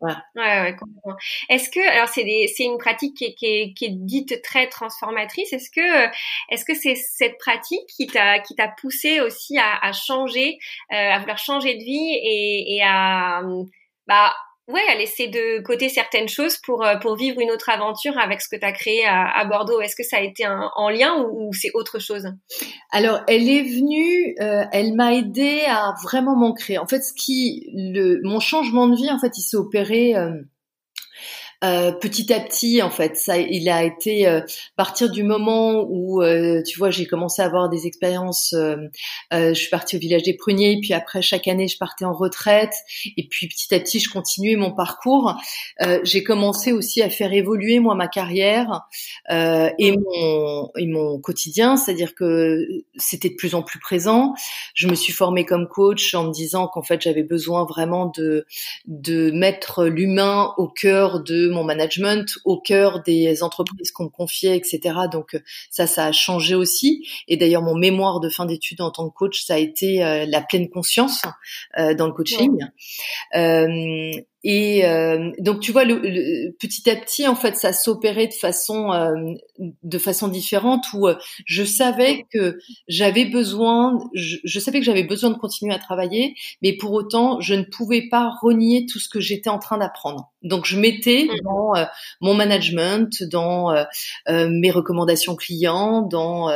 Ouais, ouais, complètement. Est-ce que alors c'est c'est une pratique qui est, qui est, qui est dite très transformatrice. Est-ce que est-ce que c'est cette pratique qui t'a qui t'a poussé aussi à, à changer, euh, à vouloir changer de vie et, et à bah ouais, laisser de côté certaines choses pour euh, pour vivre une autre aventure avec ce que tu as créé à, à Bordeaux. Est-ce que ça a été un, en lien ou, c'est autre chose? Alors, elle est venue, euh, elle m'a aidé à vraiment m'ancrer. En fait, ce qui le mon changement de vie, en fait, il s'est opéré euh, euh, petit à petit, en fait, ça, il a été euh, partir du moment où, euh, tu vois, j'ai commencé à avoir des expériences. je suis partie au village des pruniers, puis après chaque année, je partais en retraite, et puis petit à petit, je continuais mon parcours. j'ai commencé aussi à faire évoluer moi ma carrière et mon et mon quotidien, c'est-à-dire que c'était de plus en plus présent. Je me suis formée comme coach en me disant qu'en fait, j'avais besoin vraiment de de mettre l'humain au cœur de mon management au cœur des entreprises qu'on me confiait, etc. Donc euh, ça, ça a changé aussi. Et d'ailleurs, mon mémoire de fin d'études en tant que coach, ça a été euh, la pleine conscience euh, dans le coaching. Et euh, donc tu vois, le, petit à petit, en fait, ça s'opérait de façon euh, de façon différente où euh, je savais que j'avais besoin, je, je, savais que j'avais besoin de continuer à travailler, mais pour autant, je ne pouvais pas renier tout ce que j'étais en train d'apprendre. Donc je mettais mmh. dans euh, mon management, dans mes recommandations clients, dans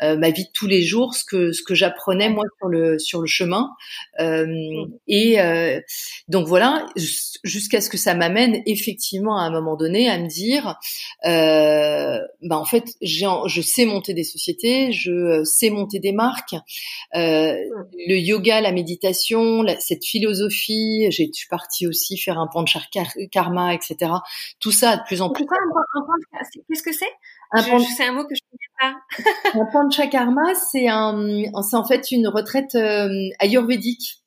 ma vie de tous les jours, ce que ce que j'apprenais moi sur le sur le chemin. Mmh. Et donc voilà jusqu'à ce que ça m'amène effectivement à un moment donné à me dire, euh, bah en fait, je sais monter des sociétés, je euh, sais monter des marques, euh, le yoga, la méditation, cette philosophie, j'ai suis partie aussi faire un pancha karma, etc. Tout ça de plus en plus. Qu'est-ce que c'est? C'est un mot que je connais pas. un panchakarma, c'est un, c'est en fait une retraite euh, ayurvédique.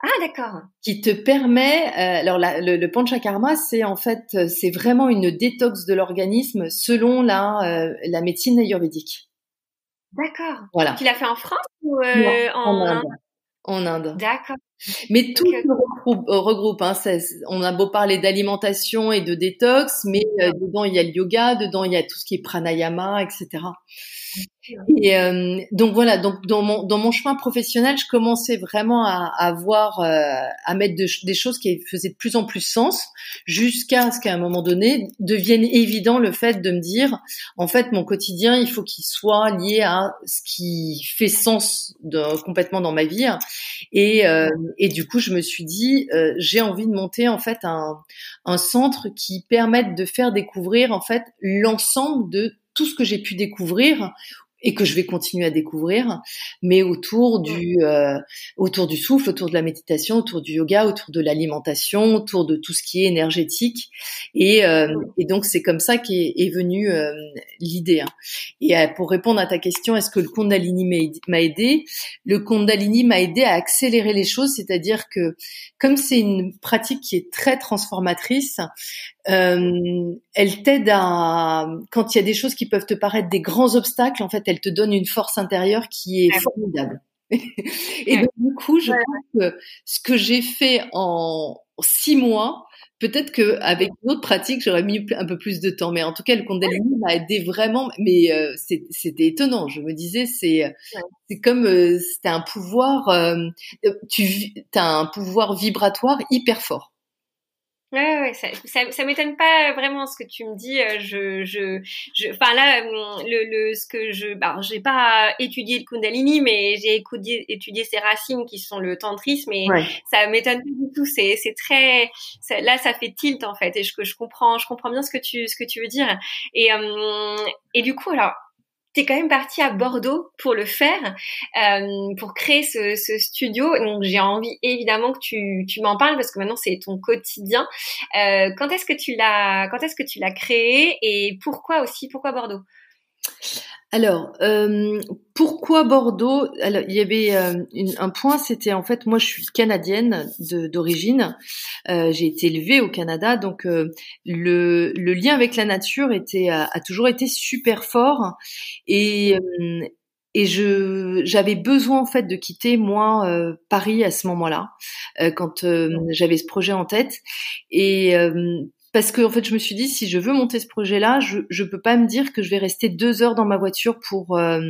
Ah d'accord. Qui te permet, euh, alors le, le, panchakarma, c'est en fait, euh, c'est vraiment une détox de l'organisme selon la euh, la médecine ayurvédique. D'accord. Voilà. Tu l'as fait en France ou en, en, Inde. En Inde. D'accord. Mais tout regroupe. regroupe hein, on a beau parler d'alimentation et de détox, mais dedans il y a le yoga, dedans il y a tout ce qui est pranayama, etc. Et euh, donc voilà, donc dans mon dans mon chemin professionnel, je commençais vraiment à, à voir, euh, à mettre des choses qui faisaient de plus en plus sens, jusqu'à ce qu'à un moment donné devienne évident le fait de me dire, en fait, mon quotidien, il faut qu'il soit lié à ce qui fait sens de, complètement dans ma vie. Et euh, et du coup, je me suis dit, euh, j'ai envie de monter en fait un un centre qui permette de faire découvrir en fait l'ensemble de tout ce que j'ai pu découvrir et que je vais continuer à découvrir, mais autour du euh, autour du souffle, autour de la méditation, autour du yoga, autour de l'alimentation, autour de tout ce qui est énergétique. Et, euh, et donc c'est comme ça qu'est est venue euh, l'idée. Hein. Et pour répondre à ta question, est-ce que le Kundalini m'a aidé? Le Kundalini m'a aidé à accélérer les choses, c'est-à-dire que comme c'est une pratique qui est très transformatrice, euh, elle t'aide à quand il y a des choses qui peuvent te paraître des grands obstacles, en fait, elle te donne une force intérieure qui est formidable. Et donc, du coup, je pense que ce que j'ai fait en six mois, peut-être que avec d'autres pratiques, j'aurais mis un peu plus de temps. Mais en tout cas, le Kundalini m'a aidé vraiment. Mais euh, c'était étonnant. Je me disais, c'est c'est comme euh, c'était un pouvoir. Euh, tu as un pouvoir vibratoire hyper fort. Ouais, ouais, ça, ça, ça m'étonne pas vraiment ce que tu me dis. Euh, je, je, je, enfin là, hum, le, le, ce que je, bah, j'ai pas étudié le Kundalini, mais j'ai étudié, étudié ses racines qui sont le tantrisme, et ça m'étonne pas du tout. C'est, c'est très, là, ça fait tilt en fait, et je, je comprends, je comprends bien ce que tu, ce que tu veux dire. Et, hum, et du coup, alors, quand même parti à Bordeaux pour le faire, euh, pour créer ce, ce studio. Donc j'ai envie évidemment que tu, tu m'en parles parce que maintenant c'est ton quotidien. Euh, quand est-ce que tu l'as quand est-ce que tu l'as créé et pourquoi aussi pourquoi Bordeaux? Alors, euh, pourquoi Bordeaux? Alors, il y avait euh, un point, c'était en fait, moi, je suis canadienne d'origine. Euh, j'ai été élevée au Canada, donc le, lien avec la nature a, toujours été super fort. Et j'avais besoin en fait de quitter moi Paris à ce moment-là quand j'avais ce projet en tête. Et parce que en fait je me suis dit si je veux monter ce projet là je je peux pas me dire que je vais rester deux heures dans ma voiture pour euh,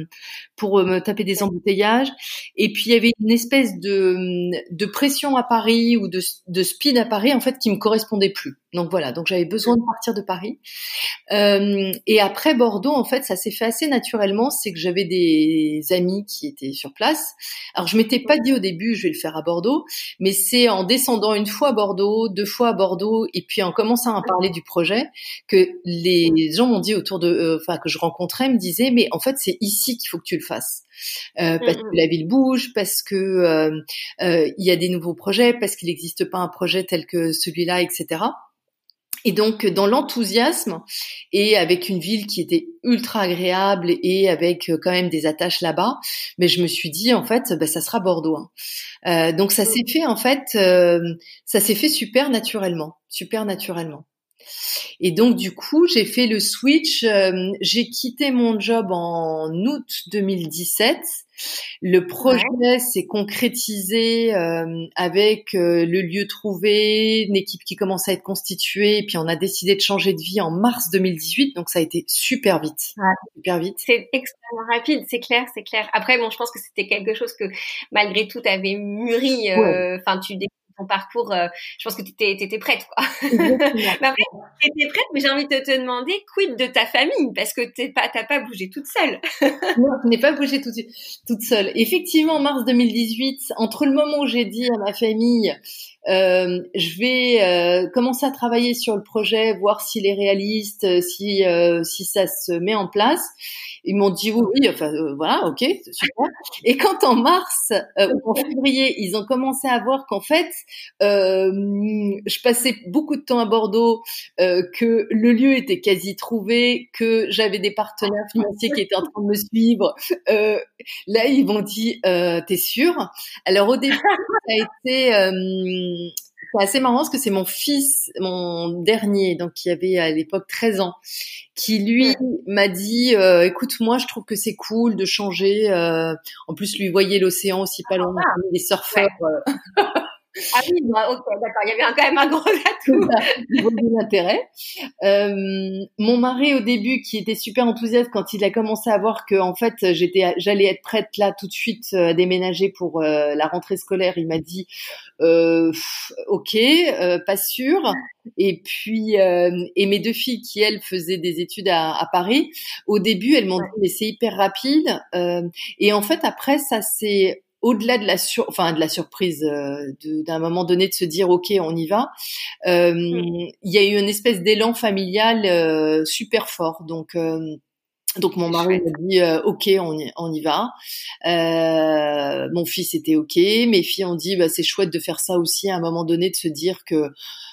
pour euh, me taper des embouteillages. Et puis il y avait une espèce de de pression à Paris ou de de speed à Paris en fait qui me correspondait plus donc voilà donc j'avais besoin de partir de Paris euh, et après Bordeaux en fait ça s'est fait assez naturellement c'est que j'avais des amis qui étaient sur place alors je m'étais pas dit au début je vais le faire à Bordeaux mais c'est en descendant une fois à Bordeaux deux fois à Bordeaux et puis en commençant à parler du projet que les gens m'ont dit autour de, euh, enfin que je rencontrais, me disaient mais en fait c'est ici qu'il faut que tu le fasses. Euh, parce que la ville bouge, parce que euh, il y a des nouveaux projets, parce qu'il n'existe pas un projet tel que celui-là, etc. Et donc dans l'enthousiasme et avec une ville qui était ultra agréable et avec quand même des attaches là-bas, mais je me suis dit en fait bah, ça sera Bordeaux. Hein. Euh, donc ça s'est fait en fait, euh, ça s'est fait super naturellement, super naturellement. Et donc du coup, j'ai fait le switch. j'ai quitté mon job en août 2017 le projet s'est concrétisé euh, avec euh, le lieu trouvé, une équipe qui commence à être constituée, et puis on a décidé de changer de vie en mars 2018, donc ça a été super vite, super vite. C'est extrêmement rapide, c'est clair, c'est clair. Après, bon, je pense que c'était quelque chose que malgré tout avait mûri. Euh, enfin, tu ton parcours, euh, je pense que tu étais, prête, quoi. bah, tu étais prête, mais j'ai envie de te demander, quid de ta famille? Parce que tu pas, pas bougé toute seule. non, je n'ai pas bougé toute, toute seule. Effectivement, en mars 2018, entre le moment où j'ai dit à ma famille, euh, je vais euh, commencer à travailler sur le projet, voir s'il est réaliste, si euh, si ça se met en place. Ils m'ont dit oui, oui, enfin voilà, ok, super. Et quand en mars ou en février, ils ont commencé à voir qu'en fait, je passais beaucoup de temps à Bordeaux, que le lieu était quasi trouvé, que j'avais des partenaires financiers qui étaient en train de me suivre. là, ils m'ont dit, t'es sûr? Alors au début, ça a été c'est assez marrant parce que c'est mon fils, mon dernier, donc qui avait à l'époque 13 ans, qui lui m'a dit euh, écoute moi je trouve que c'est cool de changer euh, en plus lui voyait l'océan aussi pas loin ah, les surfeurs euh. Ah oui, bah, ok, d'accord. Il y avait quand même un gros atout. d'intérêt. Euh, mon mari au début, qui était super enthousiaste quand il a commencé à voir que en fait j'étais, j'allais être prête là tout de suite euh, à déménager pour euh, la rentrée scolaire, il m'a dit euh, ok, euh, pas sûr. Et puis et mes deux filles qui elles faisaient des études à, à Paris, au début elles m'ont dit mais c'est hyper rapide. et en fait après ça s'est au-delà de la sur, enfin de la surprise euh, d'un moment donné de se dire ok on y va, euh, mm. il y a eu une espèce d'élan familial euh, super fort. Donc donc mon mari m'a dit ok on y, on y va. mon fils était ok, mes filles ont dit bah, c'est chouette de faire ça aussi à un moment donné de se dire que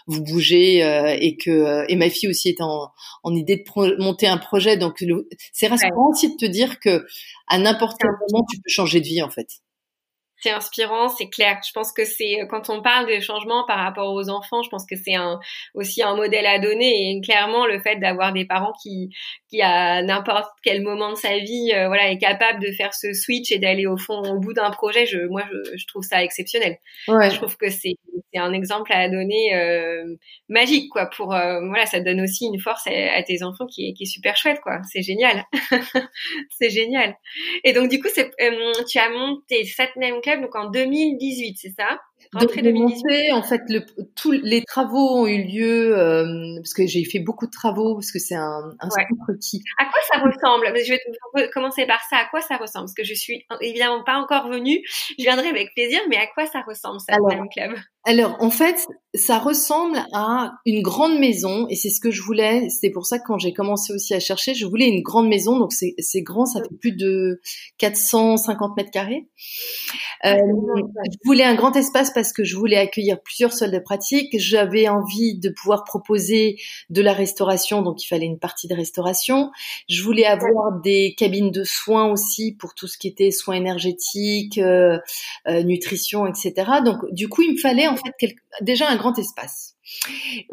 vous bougez et que et ma fille aussi est en, en idée de monter un projet donc c'est rassurant aussi de te dire que à n'importe quel moment tu peux changer de vie en fait c'est inspirant, c'est clair. Je pense que c'est euh, quand on parle de changement par rapport aux enfants, je pense que c'est un aussi un modèle à donner et clairement le fait d'avoir des parents qui qui à n'importe quel moment de sa vie euh, voilà est capable de faire ce switch et d'aller au fond au bout d'un projet, je moi je, je trouve ça exceptionnel. Ouais. Je trouve que c'est c'est un exemple à donner euh, magique quoi pour voilà, ça donne aussi une force à, tes enfants qui est qui est super chouette quoi. C'est génial. c'est génial. Et donc du coup c'est tu as monté Donc en 2018, c'est ça? Rentrée 2018. En fait, le, tous les travaux ont eu lieu euh, parce que j'ai fait beaucoup de travaux parce que c'est un, un centre qui. À quoi ça ressemble? Je vais commencer par ça. À quoi ça ressemble? Parce que je suis évidemment pas encore venue. Je viendrai avec plaisir, mais à quoi ça ressemble ça, Club? Alors, en fait, ça ressemble à une grande maison, et c'est ce que je voulais. C'est pour ça que quand j'ai commencé aussi à chercher, je voulais une grande maison. Donc, c'est grand, ça fait plus de 450 mètres carrés. Euh, je voulais un grand espace parce que je voulais accueillir plusieurs soldes de pratique. J'avais envie de pouvoir proposer de la restauration, donc il fallait une partie de restauration. Je voulais avoir des cabines de soins aussi pour tout ce qui était soins énergétiques, euh, euh, nutrition, etc. Donc, du coup, il me fallait en fait déjà un grand espace.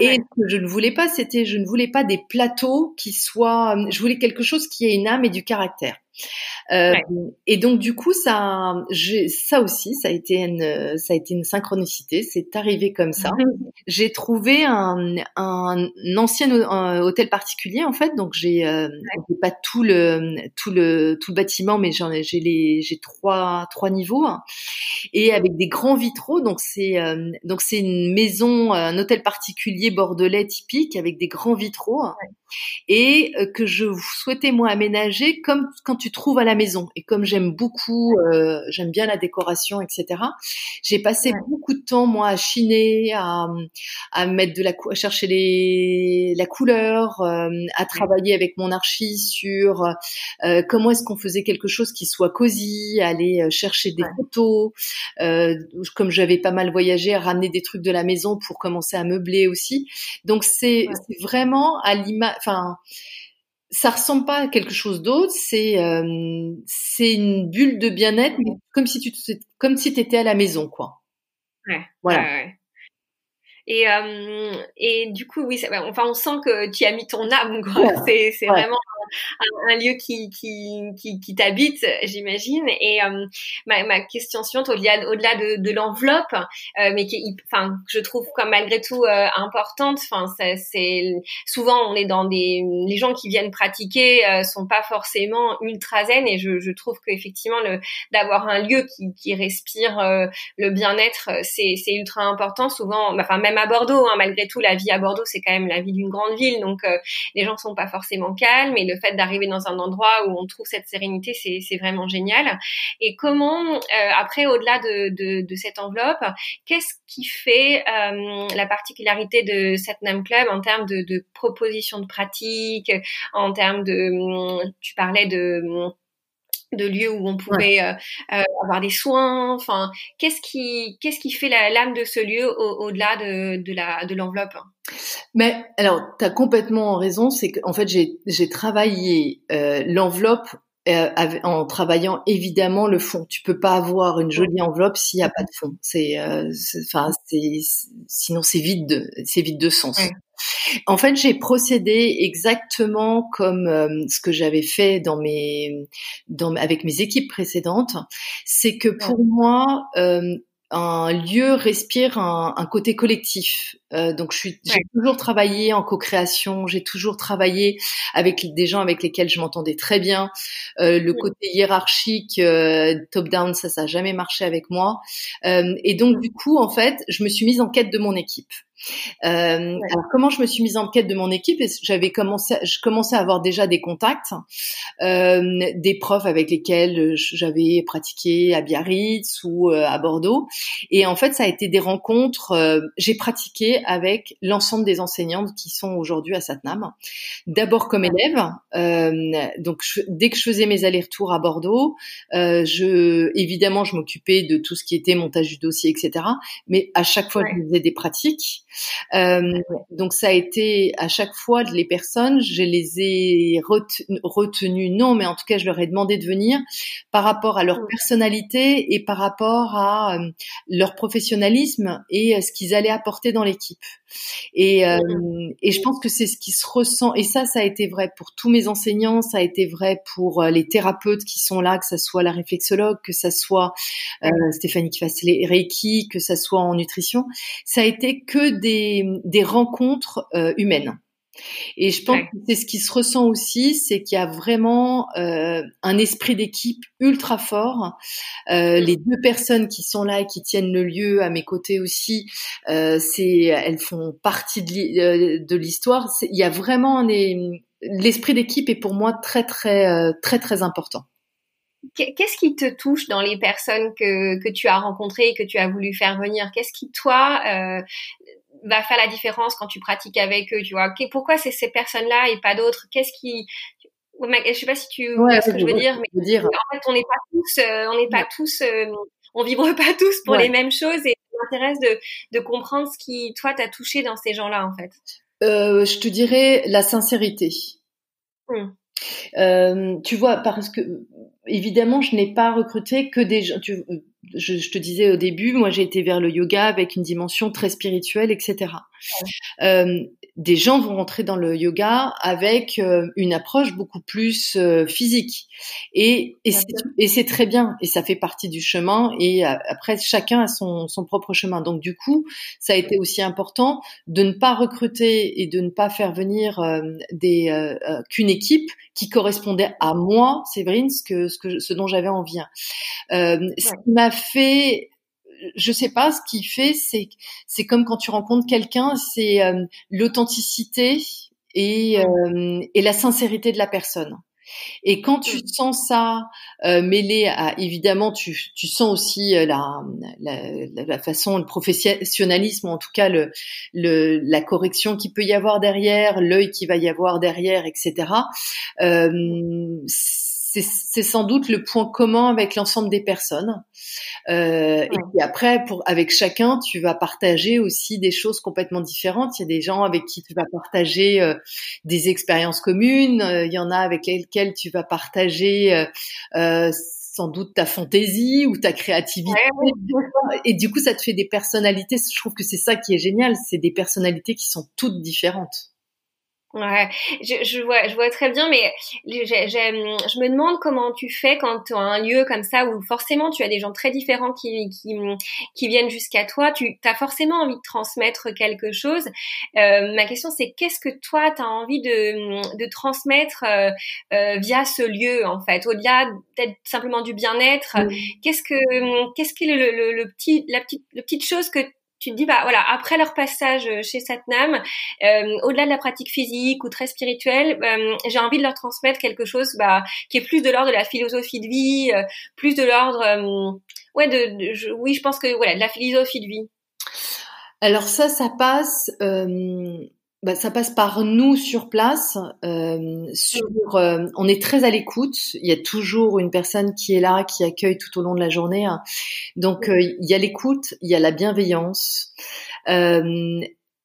Et ce que je ne voulais pas, c'était je ne voulais pas des plateaux qui soient, je voulais quelque chose qui ait une âme et du caractère. Euh, et donc du coup, ça, ça aussi, ça a été une, ça a été une synchronicité. C'est arrivé comme ça. j'ai trouvé un, un ancien hôtel particulier en fait. Donc j'ai euh, pas tout le, tout le, tout le bâtiment, mais j'en j'ai les, j'ai trois, trois niveaux hein. et avec des grands vitraux. Donc c'est, euh, donc c'est une maison, un hôtel particulier bordelais typique avec des grands vitraux hein. Et euh, que je souhaitais moi aménager comme quand tu trouves à la maison. Et comme j'aime beaucoup, euh, j'aime bien la décoration, etc. J'ai passé beaucoup de temps moi à chiner, à, à mettre de la, à chercher les, la couleur, euh, à travailler avec mon archi sur euh, comment est-ce qu'on faisait quelque chose qui soit cosy, aller chercher des photos. comme j'avais pas mal voyagé, à ramener des trucs de la maison pour commencer à meubler aussi. Donc c'est vraiment à l'image, enfin ça ressemble pas à quelque chose d'autre. C'est euh, c'est une bulle de bien-être, mais comme si tu comme si étais à la maison, quoi. Ouais. Voilà. Et, euh, et du coup, oui, enfin, on sent que tu as mis ton âme, quoi. c'est, c'est vraiment un, lieu qui, qui, qui, qui t'habite, j'imagine. Et euh, ma, ma, question suivante, au-delà, au-delà de, de l'enveloppe, euh, mais qui, enfin, je trouve comme malgré tout euh, importante. Enfin, c'est souvent on est dans des, les gens qui viennent pratiquer euh, sont pas forcément ultra zen, et je, je trouve qu'effectivement le d'avoir un lieu qui, qui respire le bien-être, c'est, c'est ultra important. Souvent, enfin même à Bordeaux, hein, malgré tout, la vie à Bordeaux, c'est quand même la vie d'une grande ville, donc les gens sont pas forcément calmes, et le fait d'arriver dans un endroit où on trouve cette sérénité, c'est vraiment génial. Et comment, euh, après, au-delà de, cette enveloppe, qu'est-ce qui fait euh, la particularité de Satnam Club en termes de, de propositions de pratique, en termes de, tu parlais de de lieux où on pouvait euh, euh, avoir des soins. Enfin, qu'est-ce qui qu'est-ce qui fait l'âme de ce lieu au-delà de, de la de l'enveloppe? Mais alors, tu as complètement raison. C'est qu'en fait, j'ai j'ai travaillé euh, l'enveloppe euh, en travaillant évidemment le fond. Tu peux pas avoir une jolie enveloppe s'il n'y a pas de fond. C'est, enfin, c'est, sinon c'est vide, de, c'est vide de sens. En fait, j'ai procédé exactement comme euh, ce que j'avais fait dans mes, dans, avec mes équipes précédentes. C'est que pour moi, euh, un lieu respire un, un côté collectif. Euh, donc, je suis, j'ai toujours travaillé en co-création, j'ai toujours travaillé avec des gens avec lesquels je m'entendais très bien. Euh, le côté hiérarchique, euh, top-down, ça, ça a jamais marché avec moi. Euh, et donc, du coup, en fait, je me suis mise en quête de mon équipe. Euh, alors comment je me suis mise en quête de mon équipe J'avais commencé, je commençais à avoir déjà des contacts, euh, des profs avec lesquels j'avais pratiqué à Biarritz ou euh, à Bordeaux, et en fait ça a été des rencontres. Euh, j'ai pratiqué avec l'ensemble des enseignantes qui sont aujourd'hui à Satnam. D'abord comme élève, euh, donc dès que je faisais mes allers-retours à Bordeaux, je évidemment je m'occupais de tout ce qui était montage du dossier, etc. Mais à chaque fois je faisais des pratiques. Euh, donc ça a été à chaque fois les personnes, je les ai retenues, non, mais en tout cas je leur ai demandé de venir par rapport à leur personnalité et par rapport à euh, leur professionnalisme et ce qu'ils allaient apporter dans l'équipe. Et, euh, et je pense que c'est ce qui se ressent. Et ça, ça a été vrai pour tous mes enseignants, ça a été vrai pour les thérapeutes qui sont là, que ça soit la réflexologue, que ça soit euh, Stéphanie qui fasse les Reiki, que ça soit en nutrition. Ça a été que des, des rencontres euh, humaines. Et je pense que c'est ce qui se ressent aussi, c'est qu'il y a vraiment euh, un esprit d'équipe ultra fort. Euh, les deux personnes qui sont là et qui tiennent le lieu à mes côtés aussi, euh, c'est elles font partie de l'histoire. Il y a vraiment l'esprit d'équipe est pour moi très très très très important. Qu'est-ce qui te touche dans les personnes que, que tu as rencontrées et que tu as voulu faire venir? Qu'est-ce qui, toi, va faire la différence quand tu pratiques avec eux Tu vois Pourquoi c'est ces personnes-là et pas d'autres? Qu'est-ce qui je sais pas si tu vois ce que je veux dire, mais dire. en fait, on n'est pas tous, euh, on n'est pas tous, euh, on vibre pas tous pour les mêmes choses et ça m'intéresse de, de comprendre ce qui, toi, t'a touché dans ces gens-là, en fait. Euh, je te dirais la sincérité. Euh, tu vois, parce que évidemment, je n'ai pas recruté que des gens. Tu, je, je, te disais au début, moi j'ai été vers le yoga avec une dimension très spirituelle, etc. Euh, des gens vont rentrer dans le yoga avec euh, une approche beaucoup plus euh, physique, et, et c'est très bien, et ça fait partie du chemin. Et après, chacun a son, son propre chemin. Donc du coup, ça a été aussi important de ne pas recruter et de ne pas faire venir des qu'une équipe qui correspondait à moi, Séverine, ce que ce que ce dont j'avais envie. Euh, Ce qui m'a fait je sais pas, ce qui fait, c'est c'est comme quand tu rencontres quelqu'un, c'est euh, l'authenticité et, euh, et la sincérité de la personne. Et quand tu sens ça euh, mêlé à, évidemment, tu, tu sens aussi euh, la, la, la, façon, le professionnalisme, en tout cas le, le, la correction qui peut y avoir derrière, l'œil qui va y avoir derrière, etc. Euh, c'est sans doute le point commun avec l'ensemble des personnes. Euh, Et puis après, pour avec chacun, tu vas partager aussi des choses complètement différentes. Il y a des gens avec qui tu vas partager euh, des expériences communes. Euh, il y en a avec lesquels tu vas partager euh, sans doute ta fantaisie ou ta créativité. Et du coup, ça te fait des personnalités. Je trouve que c'est ça qui est génial. C'est des personnalités qui sont toutes différentes. Ouais, je, je, vois, je vois très bien, mais je me demande comment tu fais quand tu as un lieu comme ça où forcément tu as des gens très différents qui, qui, qui viennent jusqu'à toi. Tu as forcément envie de transmettre quelque chose. Euh, ma question, c'est qu'est-ce que toi, tu as envie de, de transmettre euh, euh, via ce lieu, en fait, au-delà peut-être simplement du bien-être. Qu'est-ce que qu'est-ce qui est le, le, le, petit, la petite, la petite chose que tu te dis bah voilà après leur passage euh, chez Satnam, euh, au-delà de la pratique physique ou très spirituelle, euh, j'ai envie de leur transmettre quelque chose bah, qui est plus de l'ordre de la philosophie de vie, plus de l'ordre ouais de, oui je pense que voilà de la philosophie de vie. Alors ça ça passe bah, ça passe par nous sur place. Euh, sur, euh, on est très à l'écoute. Il y a toujours une personne qui est là, qui accueille tout au long de la journée. Donc euh, il y a l'écoute, il y a la bienveillance, euh,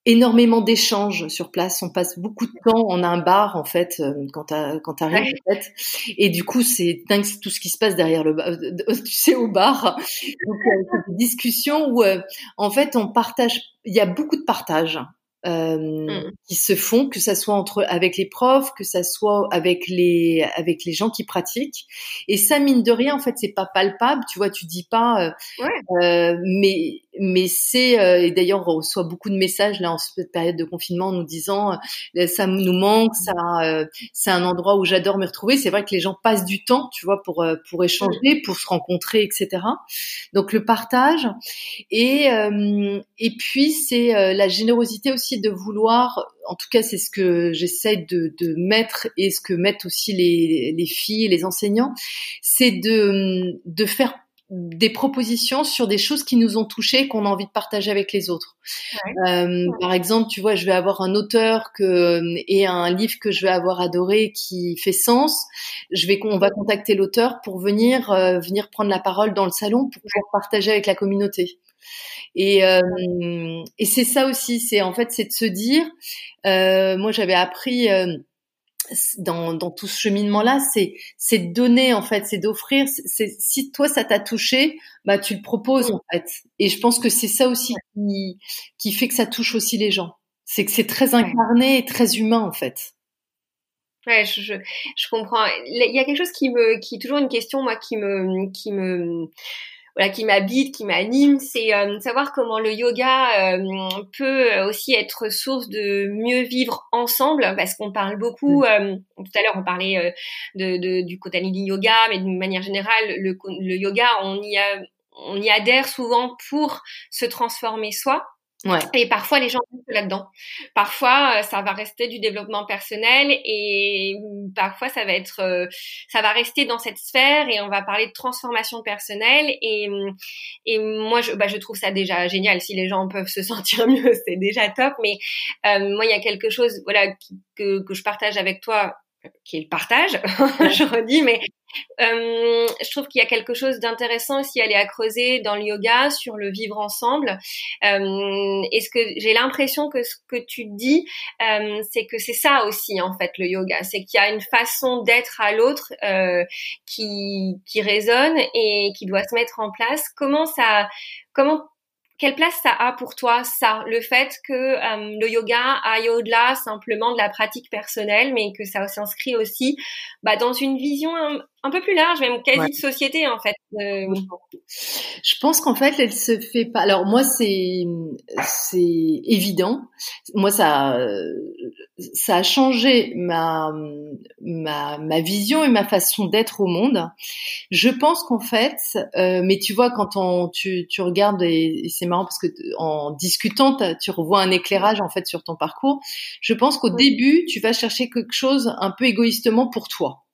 énormément d'échanges sur place. On passe beaucoup de temps. On a un bar en fait quand quand t'arrives en fait. Et du coup c'est dingue tout ce qui se passe derrière le bar. Tu sais au bar. Donc des discussions où en fait on partage. Il y a beaucoup de partage euh, mmh. qui se font, que ça soit entre avec les profs, que ça soit avec les avec les gens qui pratiquent. Et ça, mine de rien, en fait, c'est pas palpable. Tu vois, tu dis pas. Euh, euh, mais mais c'est euh, et d'ailleurs on reçoit beaucoup de messages là en cette période de confinement nous disant euh, ça nous manque, ça euh, c'est un endroit où j'adore me retrouver. C'est vrai que les gens passent du temps, tu vois, pour pour échanger, pour se rencontrer, etc. Donc le partage et et puis c'est la générosité aussi de vouloir, en tout cas c'est ce que j'essaie de, de mettre et ce que mettent aussi les les filles et les enseignants, c'est de de faire des propositions sur des choses qui nous ont touchés, qu'on a envie de partager avec les autres. Euh, par exemple, tu vois, je vais avoir un auteur que et un livre que je vais avoir adoré qui fait sens. Je vais, on va contacter l'auteur pour venir euh, venir prendre la parole dans le salon pour pouvoir partager avec la communauté. Et, euh, et c'est ça aussi, c'est en fait, c'est de se dire, euh, moi j'avais appris dans, dans tout ce cheminement-là, c'est c'est de donner en fait, c'est d'offrir. C'est si toi ça t'a touché, bah tu le proposes en fait. Et je pense que c'est ça aussi qui qui fait que ça touche aussi les gens. C'est que c'est très incarné et très humain en fait. Ouais, je, je, je, comprends. Il y a quelque chose qui me, qui est toujours une question moi qui me, qui me voilà, qui m'habite, qui m'anime, c'est euh, savoir comment le yoga euh, peut aussi être source de mieux vivre ensemble, parce qu'on parle beaucoup. Mm. Euh, tout à l'heure, on parlait de, de, du Kundalini yoga, mais d'une manière générale, le, le yoga, on y a on y adhère souvent pour se transformer soi. Ouais. Et parfois, les gens restent là-dedans. Parfois, euh, ça va rester du développement personnel et parfois, ça va être, euh, ça va rester dans cette sphère et on va parler de transformation personnelle. Et, et moi, je, bah, je trouve ça déjà génial. Si les gens peuvent se sentir mieux, c'est déjà top. Mais euh, moi, il y a quelque chose, voilà, que, que je partage avec toi qui est le partage, je redis, mais euh, je trouve qu'il y a quelque chose d'intéressant aussi à aller à creuser dans le yoga sur le vivre ensemble. Euh, et ce que j'ai l'impression que ce que tu dis, euh, c'est que c'est ça aussi en fait le yoga, c'est qu'il y a une façon d'être à l'autre euh, qui qui résonne et qui doit se mettre en place. Comment ça, comment quelle place ça a pour toi, ça, le fait que le yoga aille au-delà simplement de la pratique personnelle, mais que ça s'inscrit aussi bah, dans une vision peu plus large, même quasi de société en fait. Euh, Je pense qu'en fait, elle se fait pas. Alors moi, c'est c'est évident. Moi, ça ça a changé ma ma ma vision et ma façon d'être au monde. Je pense qu'en fait, euh, mais tu vois, quand on tu tu regardes et c'est marrant parce que en discutant, tu revois un éclairage en fait sur ton parcours. Je pense qu'au début, tu vas chercher quelque chose un peu égoïstement pour toi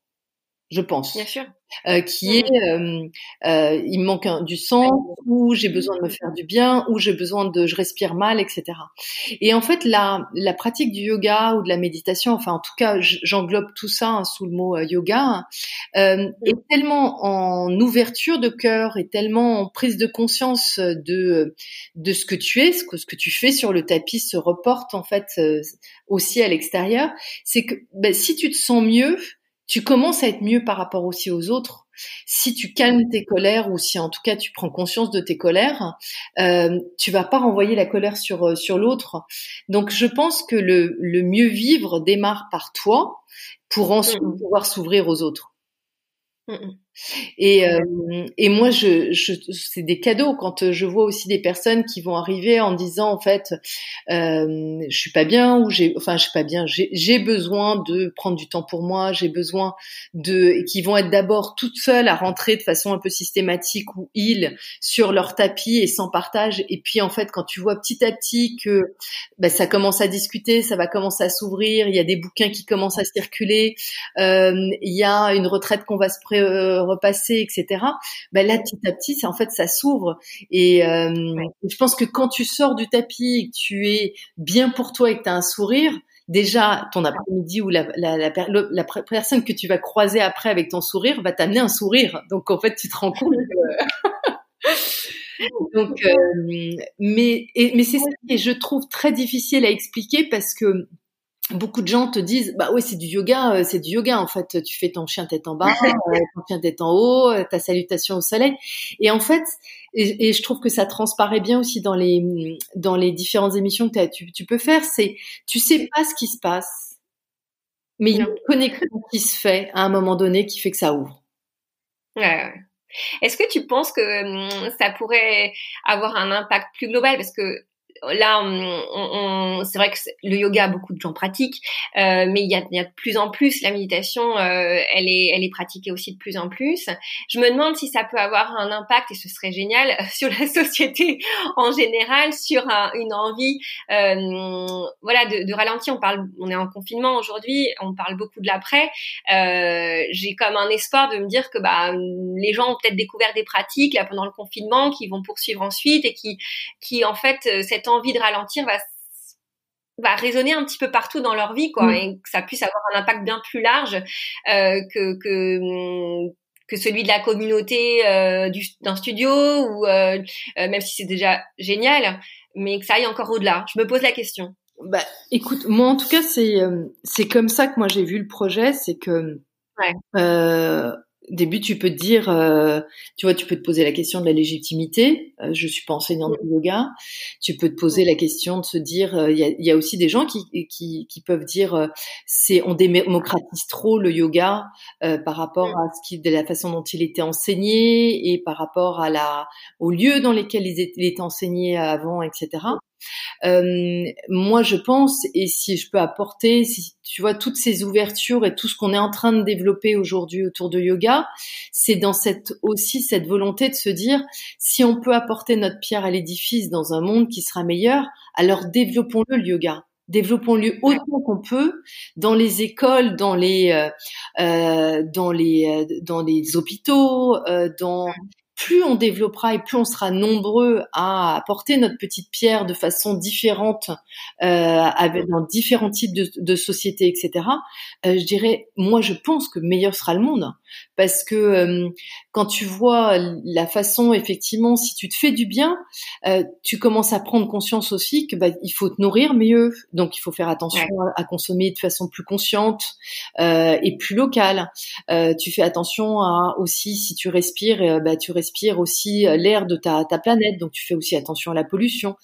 je pense. Bien sûr. Euh, qui est, euh, euh, il me manque du sang, ou j'ai besoin de me faire du bien, ou j'ai besoin de, je respire mal, etc. Et en fait, la, la pratique du yoga ou de la méditation, enfin en tout cas, j'englobe tout ça hein, sous le mot yoga, euh, est tellement en ouverture de cœur et tellement en prise de conscience de de ce que tu es, ce que ce que tu fais sur le tapis se reporte en fait aussi à l'extérieur. C'est que ben, si tu te sens mieux tu commences à être mieux par rapport aussi aux autres. Si tu calmes tes colères ou si en tout cas tu prends conscience de tes colères, euh, tu vas pas renvoyer la colère sur euh, sur l'autre. Donc je pense que le, le mieux vivre démarre par toi pour ensuite mmh pouvoir s'ouvrir aux autres. Mmh et, euh, et moi, je, je c'est des cadeaux quand euh, je vois aussi des personnes qui vont arriver en disant en fait, euh, je suis pas bien ou j'ai, enfin, je suis pas bien, j'ai besoin de prendre du temps pour moi, j'ai besoin de, qui vont être d'abord toutes seules à rentrer de façon un peu systématique ou ils sur leur tapis et sans partage. Et puis en fait, quand tu vois petit à petit que bah, ça commence à discuter, ça va commencer à s'ouvrir, il y a des bouquins qui commencent à circuler, euh, il y a une retraite qu'on va se pré repasser, etc. Ben là, petit à petit, c'est en fait ça s'ouvre. Et euh, je pense que quand tu sors du tapis, que tu es bien pour toi et que tu as un sourire, déjà ton après-midi ou la, la, la, la, personne que tu vas croiser après avec ton sourire va t'amener un sourire. Donc en fait, tu te rends compte que... Donc, euh, mais mais c'est ça que je trouve très difficile à expliquer parce que beaucoup de gens te disent bah oui c'est du yoga euh, c'est du yoga en fait. Tu fais ton chien tête en bas euh, ton chien tête en haut euh, ta salutation au soleil. Et en fait et, je trouve que ça transparaît bien aussi dans les dans les différentes émissions que tu, tu peux faire c'est tu sais pas ce qui se passe mais il y a une connexion qui se fait à un moment donné qui fait que ça ouvre. Ouais. Est-ce que tu penses que hum, ça pourrait avoir un impact plus global? Parce que là, on, c'est vrai que le yoga, beaucoup de gens pratiquent, euh, mais il y a, de plus en plus la méditation, euh, elle est, elle est pratiquée aussi de plus en plus. Je me demande si ça peut avoir un impact, et ce serait génial, sur la société en général, sur une envie, euh, voilà, de, ralentir. On parle, on est en confinement aujourd'hui, on parle beaucoup de l'après. J'ai comme un espoir de me dire que bah les gens ont peut-être découvert des pratiques là pendant le confinement, qui vont poursuivre ensuite et qui, qui en fait cette envie de ralentir va va résonner un petit peu partout dans leur vie, quoi, mm. et que ça puisse avoir un impact bien plus large euh, que, que que celui de la communauté euh, d'un studio ou euh, euh, même si c'est déjà génial, mais que ça aille encore au-delà. Je me pose la question. Bah, écoute, moi en tout cas c'est euh, c'est comme ça que moi j'ai vu le projet, c'est que ouais. euh, début, tu peux te dire, euh, tu vois, tu peux te poser la question de la légitimité. Euh, je suis pas enseignante de yoga. Tu peux te poser la question de se dire, euh, il y, a, y, a, aussi des gens qui, qui, qui peuvent dire, c'est on démocratise trop le yoga par rapport à ce qui, de la façon dont il était enseigné et par rapport à la, au lieu dans lesquels il était enseigné avant, etc. Euh, moi, je pense, et si je peux apporter, si tu vois, toutes ces ouvertures et tout ce qu'on est en train de développer aujourd'hui autour de yoga, c'est dans cette aussi cette volonté de se dire, si on peut apporter notre pierre à l'édifice dans un monde qui sera meilleur, alors développons-le le yoga. Développons-le autant qu'on peut dans les écoles, dans les euh, euh dans les euh, dans les hôpitaux, euh, dans plus on développera et plus on sera nombreux à apporter notre petite pierre de façon différente, euh, dans différents types de, de sociétés, etc. Euh, je dirais, moi, je pense que meilleur sera le monde parce que euh, quand tu vois la façon, effectivement, si tu te fais du bien, euh, tu commences à prendre conscience aussi que bah, il faut te nourrir mieux, donc il faut faire attention à, consommer de façon plus consciente euh, et plus locale. tu fais attention à aussi si tu respires, bah, tu respires aussi l'air de ta, ta planète, donc tu fais aussi attention à la pollution.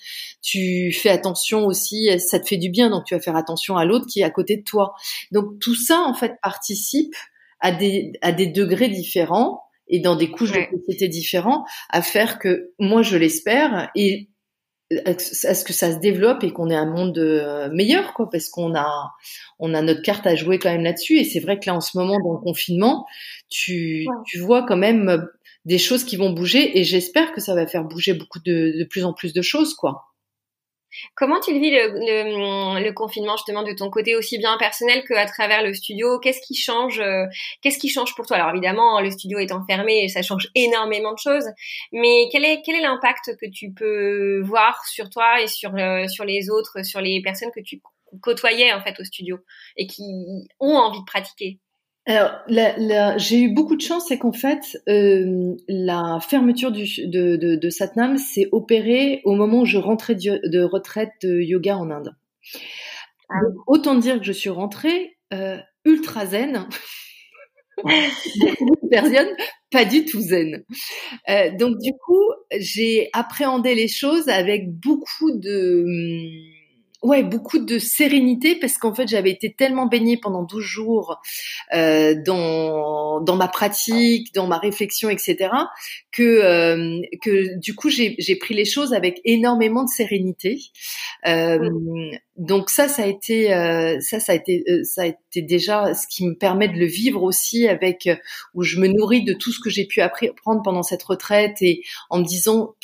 Tu fais attention aussi, ça te fait du bien, donc tu vas faire attention à l'autre qui est à côté de toi. Donc tout ça en fait participe à des, à des degrés différents et dans des couches de société différents à faire que, moi je l'espère, et à ce que ça se développe et qu'on ait un monde euh, meilleur, quoi, parce qu'on a, on a notre carte à jouer quand même là-dessus. Et c'est vrai que là, en ce moment, dans le confinement, tu, tu vois quand même des choses qui vont bouger et j'espère que ça va faire bouger beaucoup de, de plus en plus de choses, quoi. Comment tu le vis le, le, confinement justement de ton côté aussi bien personnel qu'à travers le studio? Qu'est-ce qui change euh, Qu'est-ce qui change pour toi? Alors évidemment, le studio étant fermé, ça change énormément de choses. Mais quel est quel est l'impact que tu peux voir sur toi et sur euh, sur les autres, sur les personnes que tu côtoyais en fait au studio et qui ont envie de pratiquer? Alors, j'ai eu beaucoup de chance, c'est qu'en fait, euh, la fermeture du, de, de, de, Satnam s'est opérée au moment où je rentrais de, retraite de yoga en Inde. Ah autant dire que je suis rentrée euh, ultra zen. personne pas du tout zen. Euh, donc du coup, j'ai appréhendé les choses avec beaucoup de hum, ouais, beaucoup de sérénité parce qu'en fait, j'avais été tellement baignée pendant 12 jours euh, dans, dans ma pratique, dans ma réflexion, etc., que, euh, que du coup, j'ai pris les choses avec énormément de sérénité. Euh, donc ça, ça a été, euh, ça, ça a été, euh, ça a été déjà ce qui me permet de le vivre aussi avec euh, où je me nourris de tout ce que j'ai pu apprendre pendant cette retraite et en me disant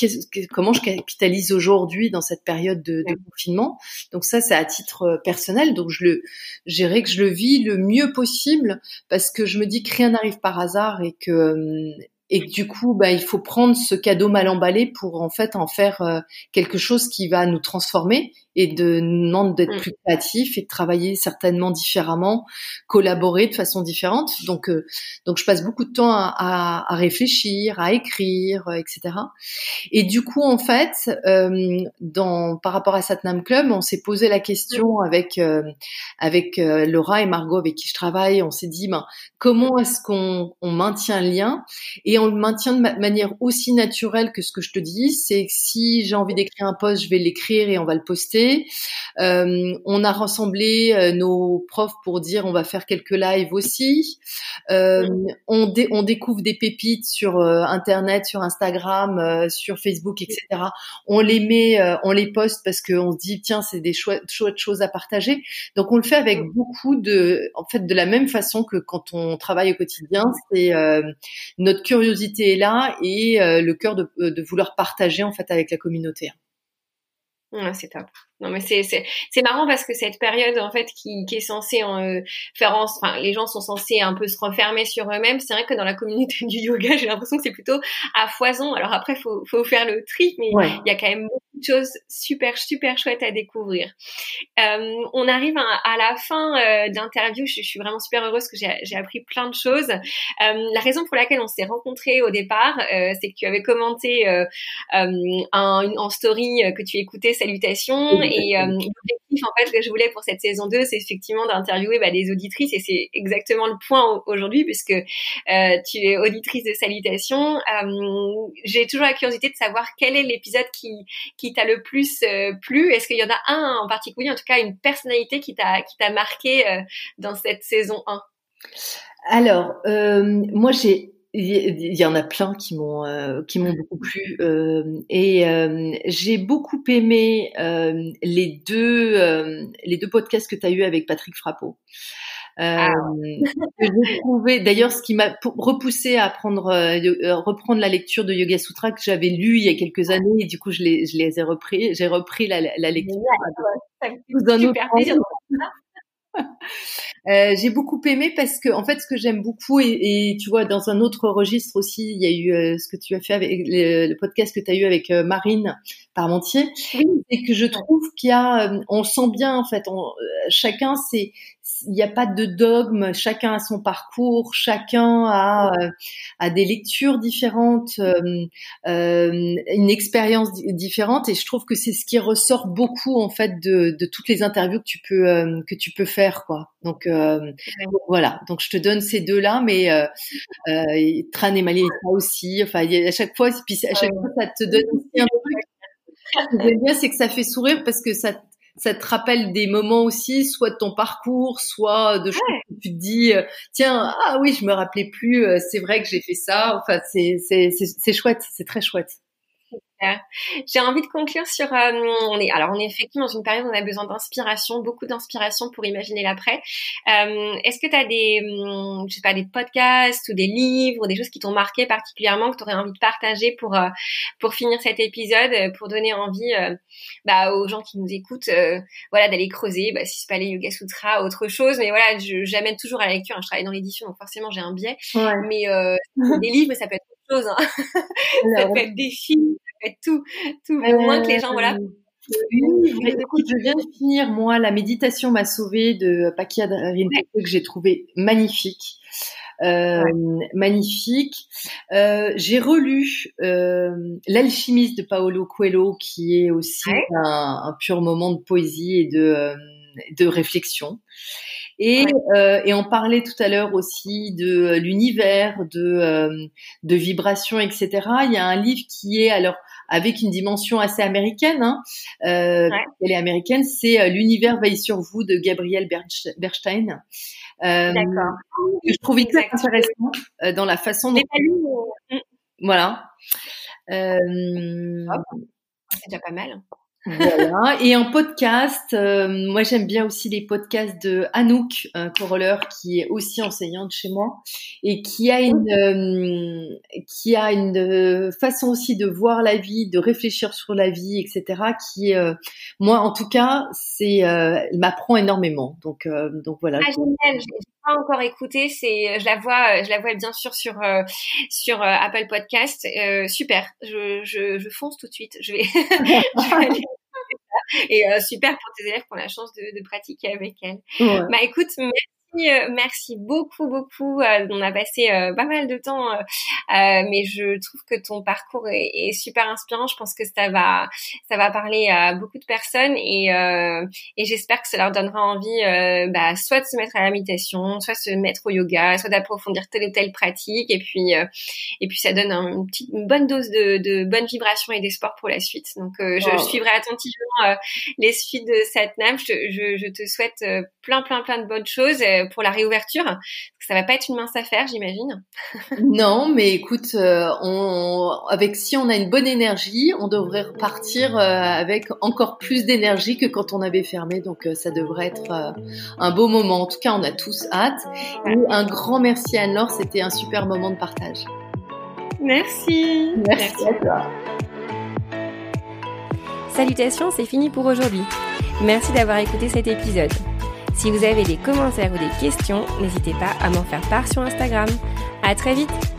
comment je capitalise aujourd'hui dans cette période de, de confinement. Donc ça, c'est à titre personnel. Donc je le, j'irai que je le vis le mieux possible parce que je me dis que rien n'arrive par hasard et que et que du coup, bah, il faut prendre ce cadeau mal emballé pour en fait en faire quelque chose qui va nous transformer et de demande d'être mm. plus créatif et de travailler certainement différemment, collaborer de façon différente. Donc, euh, donc je passe beaucoup de temps à, à, à réfléchir, à écrire, euh, etc. Et du coup, en fait, euh, dans par rapport à Satnam Club, on s'est posé la question mm. avec avec Laura et Margot avec qui je travaille. On s'est dit, ben, comment est-ce qu'on on maintient le lien? Et on le maintient de manière aussi naturelle que ce que je te dis, c'est que si j'ai envie d'écrire un post, je vais l'écrire et on va le poster euh, on a rassemblé euh, nos profs pour dire on va faire quelques lives aussi. Euh, on, on, découvre des pépites sur Internet, sur Instagram, sur Facebook, etc. On les met, on les poste parce qu'on se dit tiens c'est des chouettes, choses à partager. Donc on le fait avec beaucoup de, en fait de la même façon que quand on travaille au quotidien, c'est notre curiosité est là et le cœur de, de vouloir partager en fait avec la communauté. Ouais, c'est top. Non mais c'est c'est c'est marrant parce que cette période en fait qui qui est censée euh, faire en, enfin les gens sont censés un peu se refermer sur eux-mêmes. C'est vrai que dans la communauté du yoga, j'ai l'impression que c'est plutôt à foison. Alors après faut faut faire le tri, mais il y a quand même beaucoup de choses super super chouettes à découvrir. Euh, on arrive à, la fin euh, d'interview. Je, je, suis vraiment super heureuse que j'ai j'ai appris plein de choses. Euh, la raison pour laquelle on s'est rencontrés au départ, euh, c'est que tu avais commenté un, en story que tu écoutais salutations et euh, l'objectif en fait que je voulais pour cette saison 2, c'est effectivement d'interviewer bah, des auditrices et c'est exactement le point aujourd'hui puisque euh, tu es auditrice de Salutations. Euh, j'ai toujours la curiosité de savoir quel est l'épisode qui qui t'a le plus euh, plu. Est-ce qu'il y en a un en particulier, en tout cas une personnalité qui t'a qui t'a marqué euh, dans cette saison 1 alors, moi j'ai il y en a plein qui m'ont euh, qui m'ont beaucoup plu euh, et euh, j'ai beaucoup aimé les deux les deux podcasts que tu as eu avec Patrick Frappeau. Ah. j'ai trouvé d'ailleurs ce qui m'a repoussé à prendre reprendre la lecture de Yoga Sutra que j'avais lu il y a quelques années et du coup je les je les ai repris j'ai repris la, la lecture ouais, super plaisir Euh, j'ai beaucoup aimé parce que en fait ce que j'aime beaucoup et, et, tu vois dans un autre registre aussi il y a eu euh, ce que tu as fait avec le, podcast que tu as eu avec euh, Marine Parmentier. C'est que je trouve qu'il y a on sent bien en fait on, chacun c'est il n'y a pas de dogme, chacun a son parcours, chacun a, euh, a des lectures différentes, euh, euh, une expérience différente, et je trouve que c'est ce qui ressort beaucoup en fait de, de toutes les interviews que tu peux que tu peux faire, quoi. Donc voilà, donc je te donne ces deux là, mais euh, Tran et ça aussi. Enfin, à chaque fois, puis à chaque fois, ça te donne aussi un truc. Ce que j'aime bien, c'est que ça fait sourire parce que ça ça te rappelle des moments aussi, soit de ton parcours, soit de choses que tu te dis, euh, tiens, ah oui, je me rappelais plus, euh, c'est vrai que j'ai fait ça. Enfin, c'est c'est c'est chouette, c'est très chouette. J'ai envie de conclure sur. Euh, on est alors on est effectivement dans une période où on a besoin d'inspiration, beaucoup d'inspiration pour imaginer l'après. Euh, Est-ce que tu as des, hum, je sais pas, des podcasts ou des livres ou des choses qui t'ont marqué particulièrement que tu aurais envie de partager pour euh, pour finir cet épisode, euh, pour donner envie bah, aux gens qui nous écoutent, voilà, d'aller creuser, bah, si c'est pas les Yoga Sutras, autre chose. Mais voilà, j'amène toujours à la lecture. Hein, je travaille dans l'édition, donc forcément j'ai un biais. Mais des livres, ça peut être chose. Hein. ça peut être des films tout, tout, au moins que les gens, voilà. écoute, je viens de finir, moi, La méditation m'a sauvé de Pakia Rinpoche, que j'ai trouvé magnifique. Euh, magnifique. Euh, j'ai relu euh, L'alchimiste de Paolo Coelho, qui est aussi un, un, pur moment de poésie et de de réflexion. Et, euh, et, on parlait tout à l'heure aussi de l'univers, de, de vibrations, etc. Il y a un livre qui est alors avec une dimension assez américaine. Hein. Euh, Elle est américaine. C'est L'univers veille sur vous de Gabriel Bernstein. Euh, D'accord. Je trouve hyper intéressant dans la façon dont. Voilà. Euh, c'est déjà pas mal. Voilà. Et en podcast, euh, moi j'aime bien aussi les podcasts de Anouk un Coroller, qui est aussi enseignante chez moi et qui a une euh, qui a une euh, façon aussi de voir la vie, de réfléchir sur la vie, etc. Qui moi en tout cas, c'est elle m'apprend énormément. Donc donc voilà. Ah, génial. Pas encore écouté. C'est je la vois je la vois bien sûr sur sur Apple Podcast. super. Je, je, je fonce tout de suite. Je vais, je vais aller et euh, super pour tes élèves qui ont la chance de, de pratiquer avec elle. Bah écoute, merci euh, merci beaucoup, beaucoup. Euh, on a passé euh, pas mal de temps, mais je trouve que ton parcours est, super inspirant. Je pense que ça va, ça va parler à beaucoup de personnes et, et j'espère que ça leur donnera envie, bah, soit de se mettre à la méditation, soit de se mettre au yoga, soit d'approfondir telle ou telle pratique. Et puis, et puis ça donne une, petite, une bonne dose de, de bonnes vibrations et d'espoir pour la suite. Donc, je, je, suivrai attentivement les suites de. Je, je, je, te souhaite plein, plein, plein de bonnes choses pour la réouverture. Ça va pas être une mince affaire, j'imagine. non, mais écoute, euh, on, avec si on a une bonne énergie, on devrait repartir euh, avec encore plus d'énergie que quand on avait fermé. Donc euh, ça devrait être un beau moment. En tout cas, on a tous hâte. Et un grand merci Anne-Laure, c'était un super moment de partage. Merci. Merci, à toi. Salutations, c'est fini pour aujourd'hui. Merci d'avoir écouté cet épisode. Si vous avez des commentaires ou des questions, n'hésitez pas à m'en faire part sur Instagram. À très vite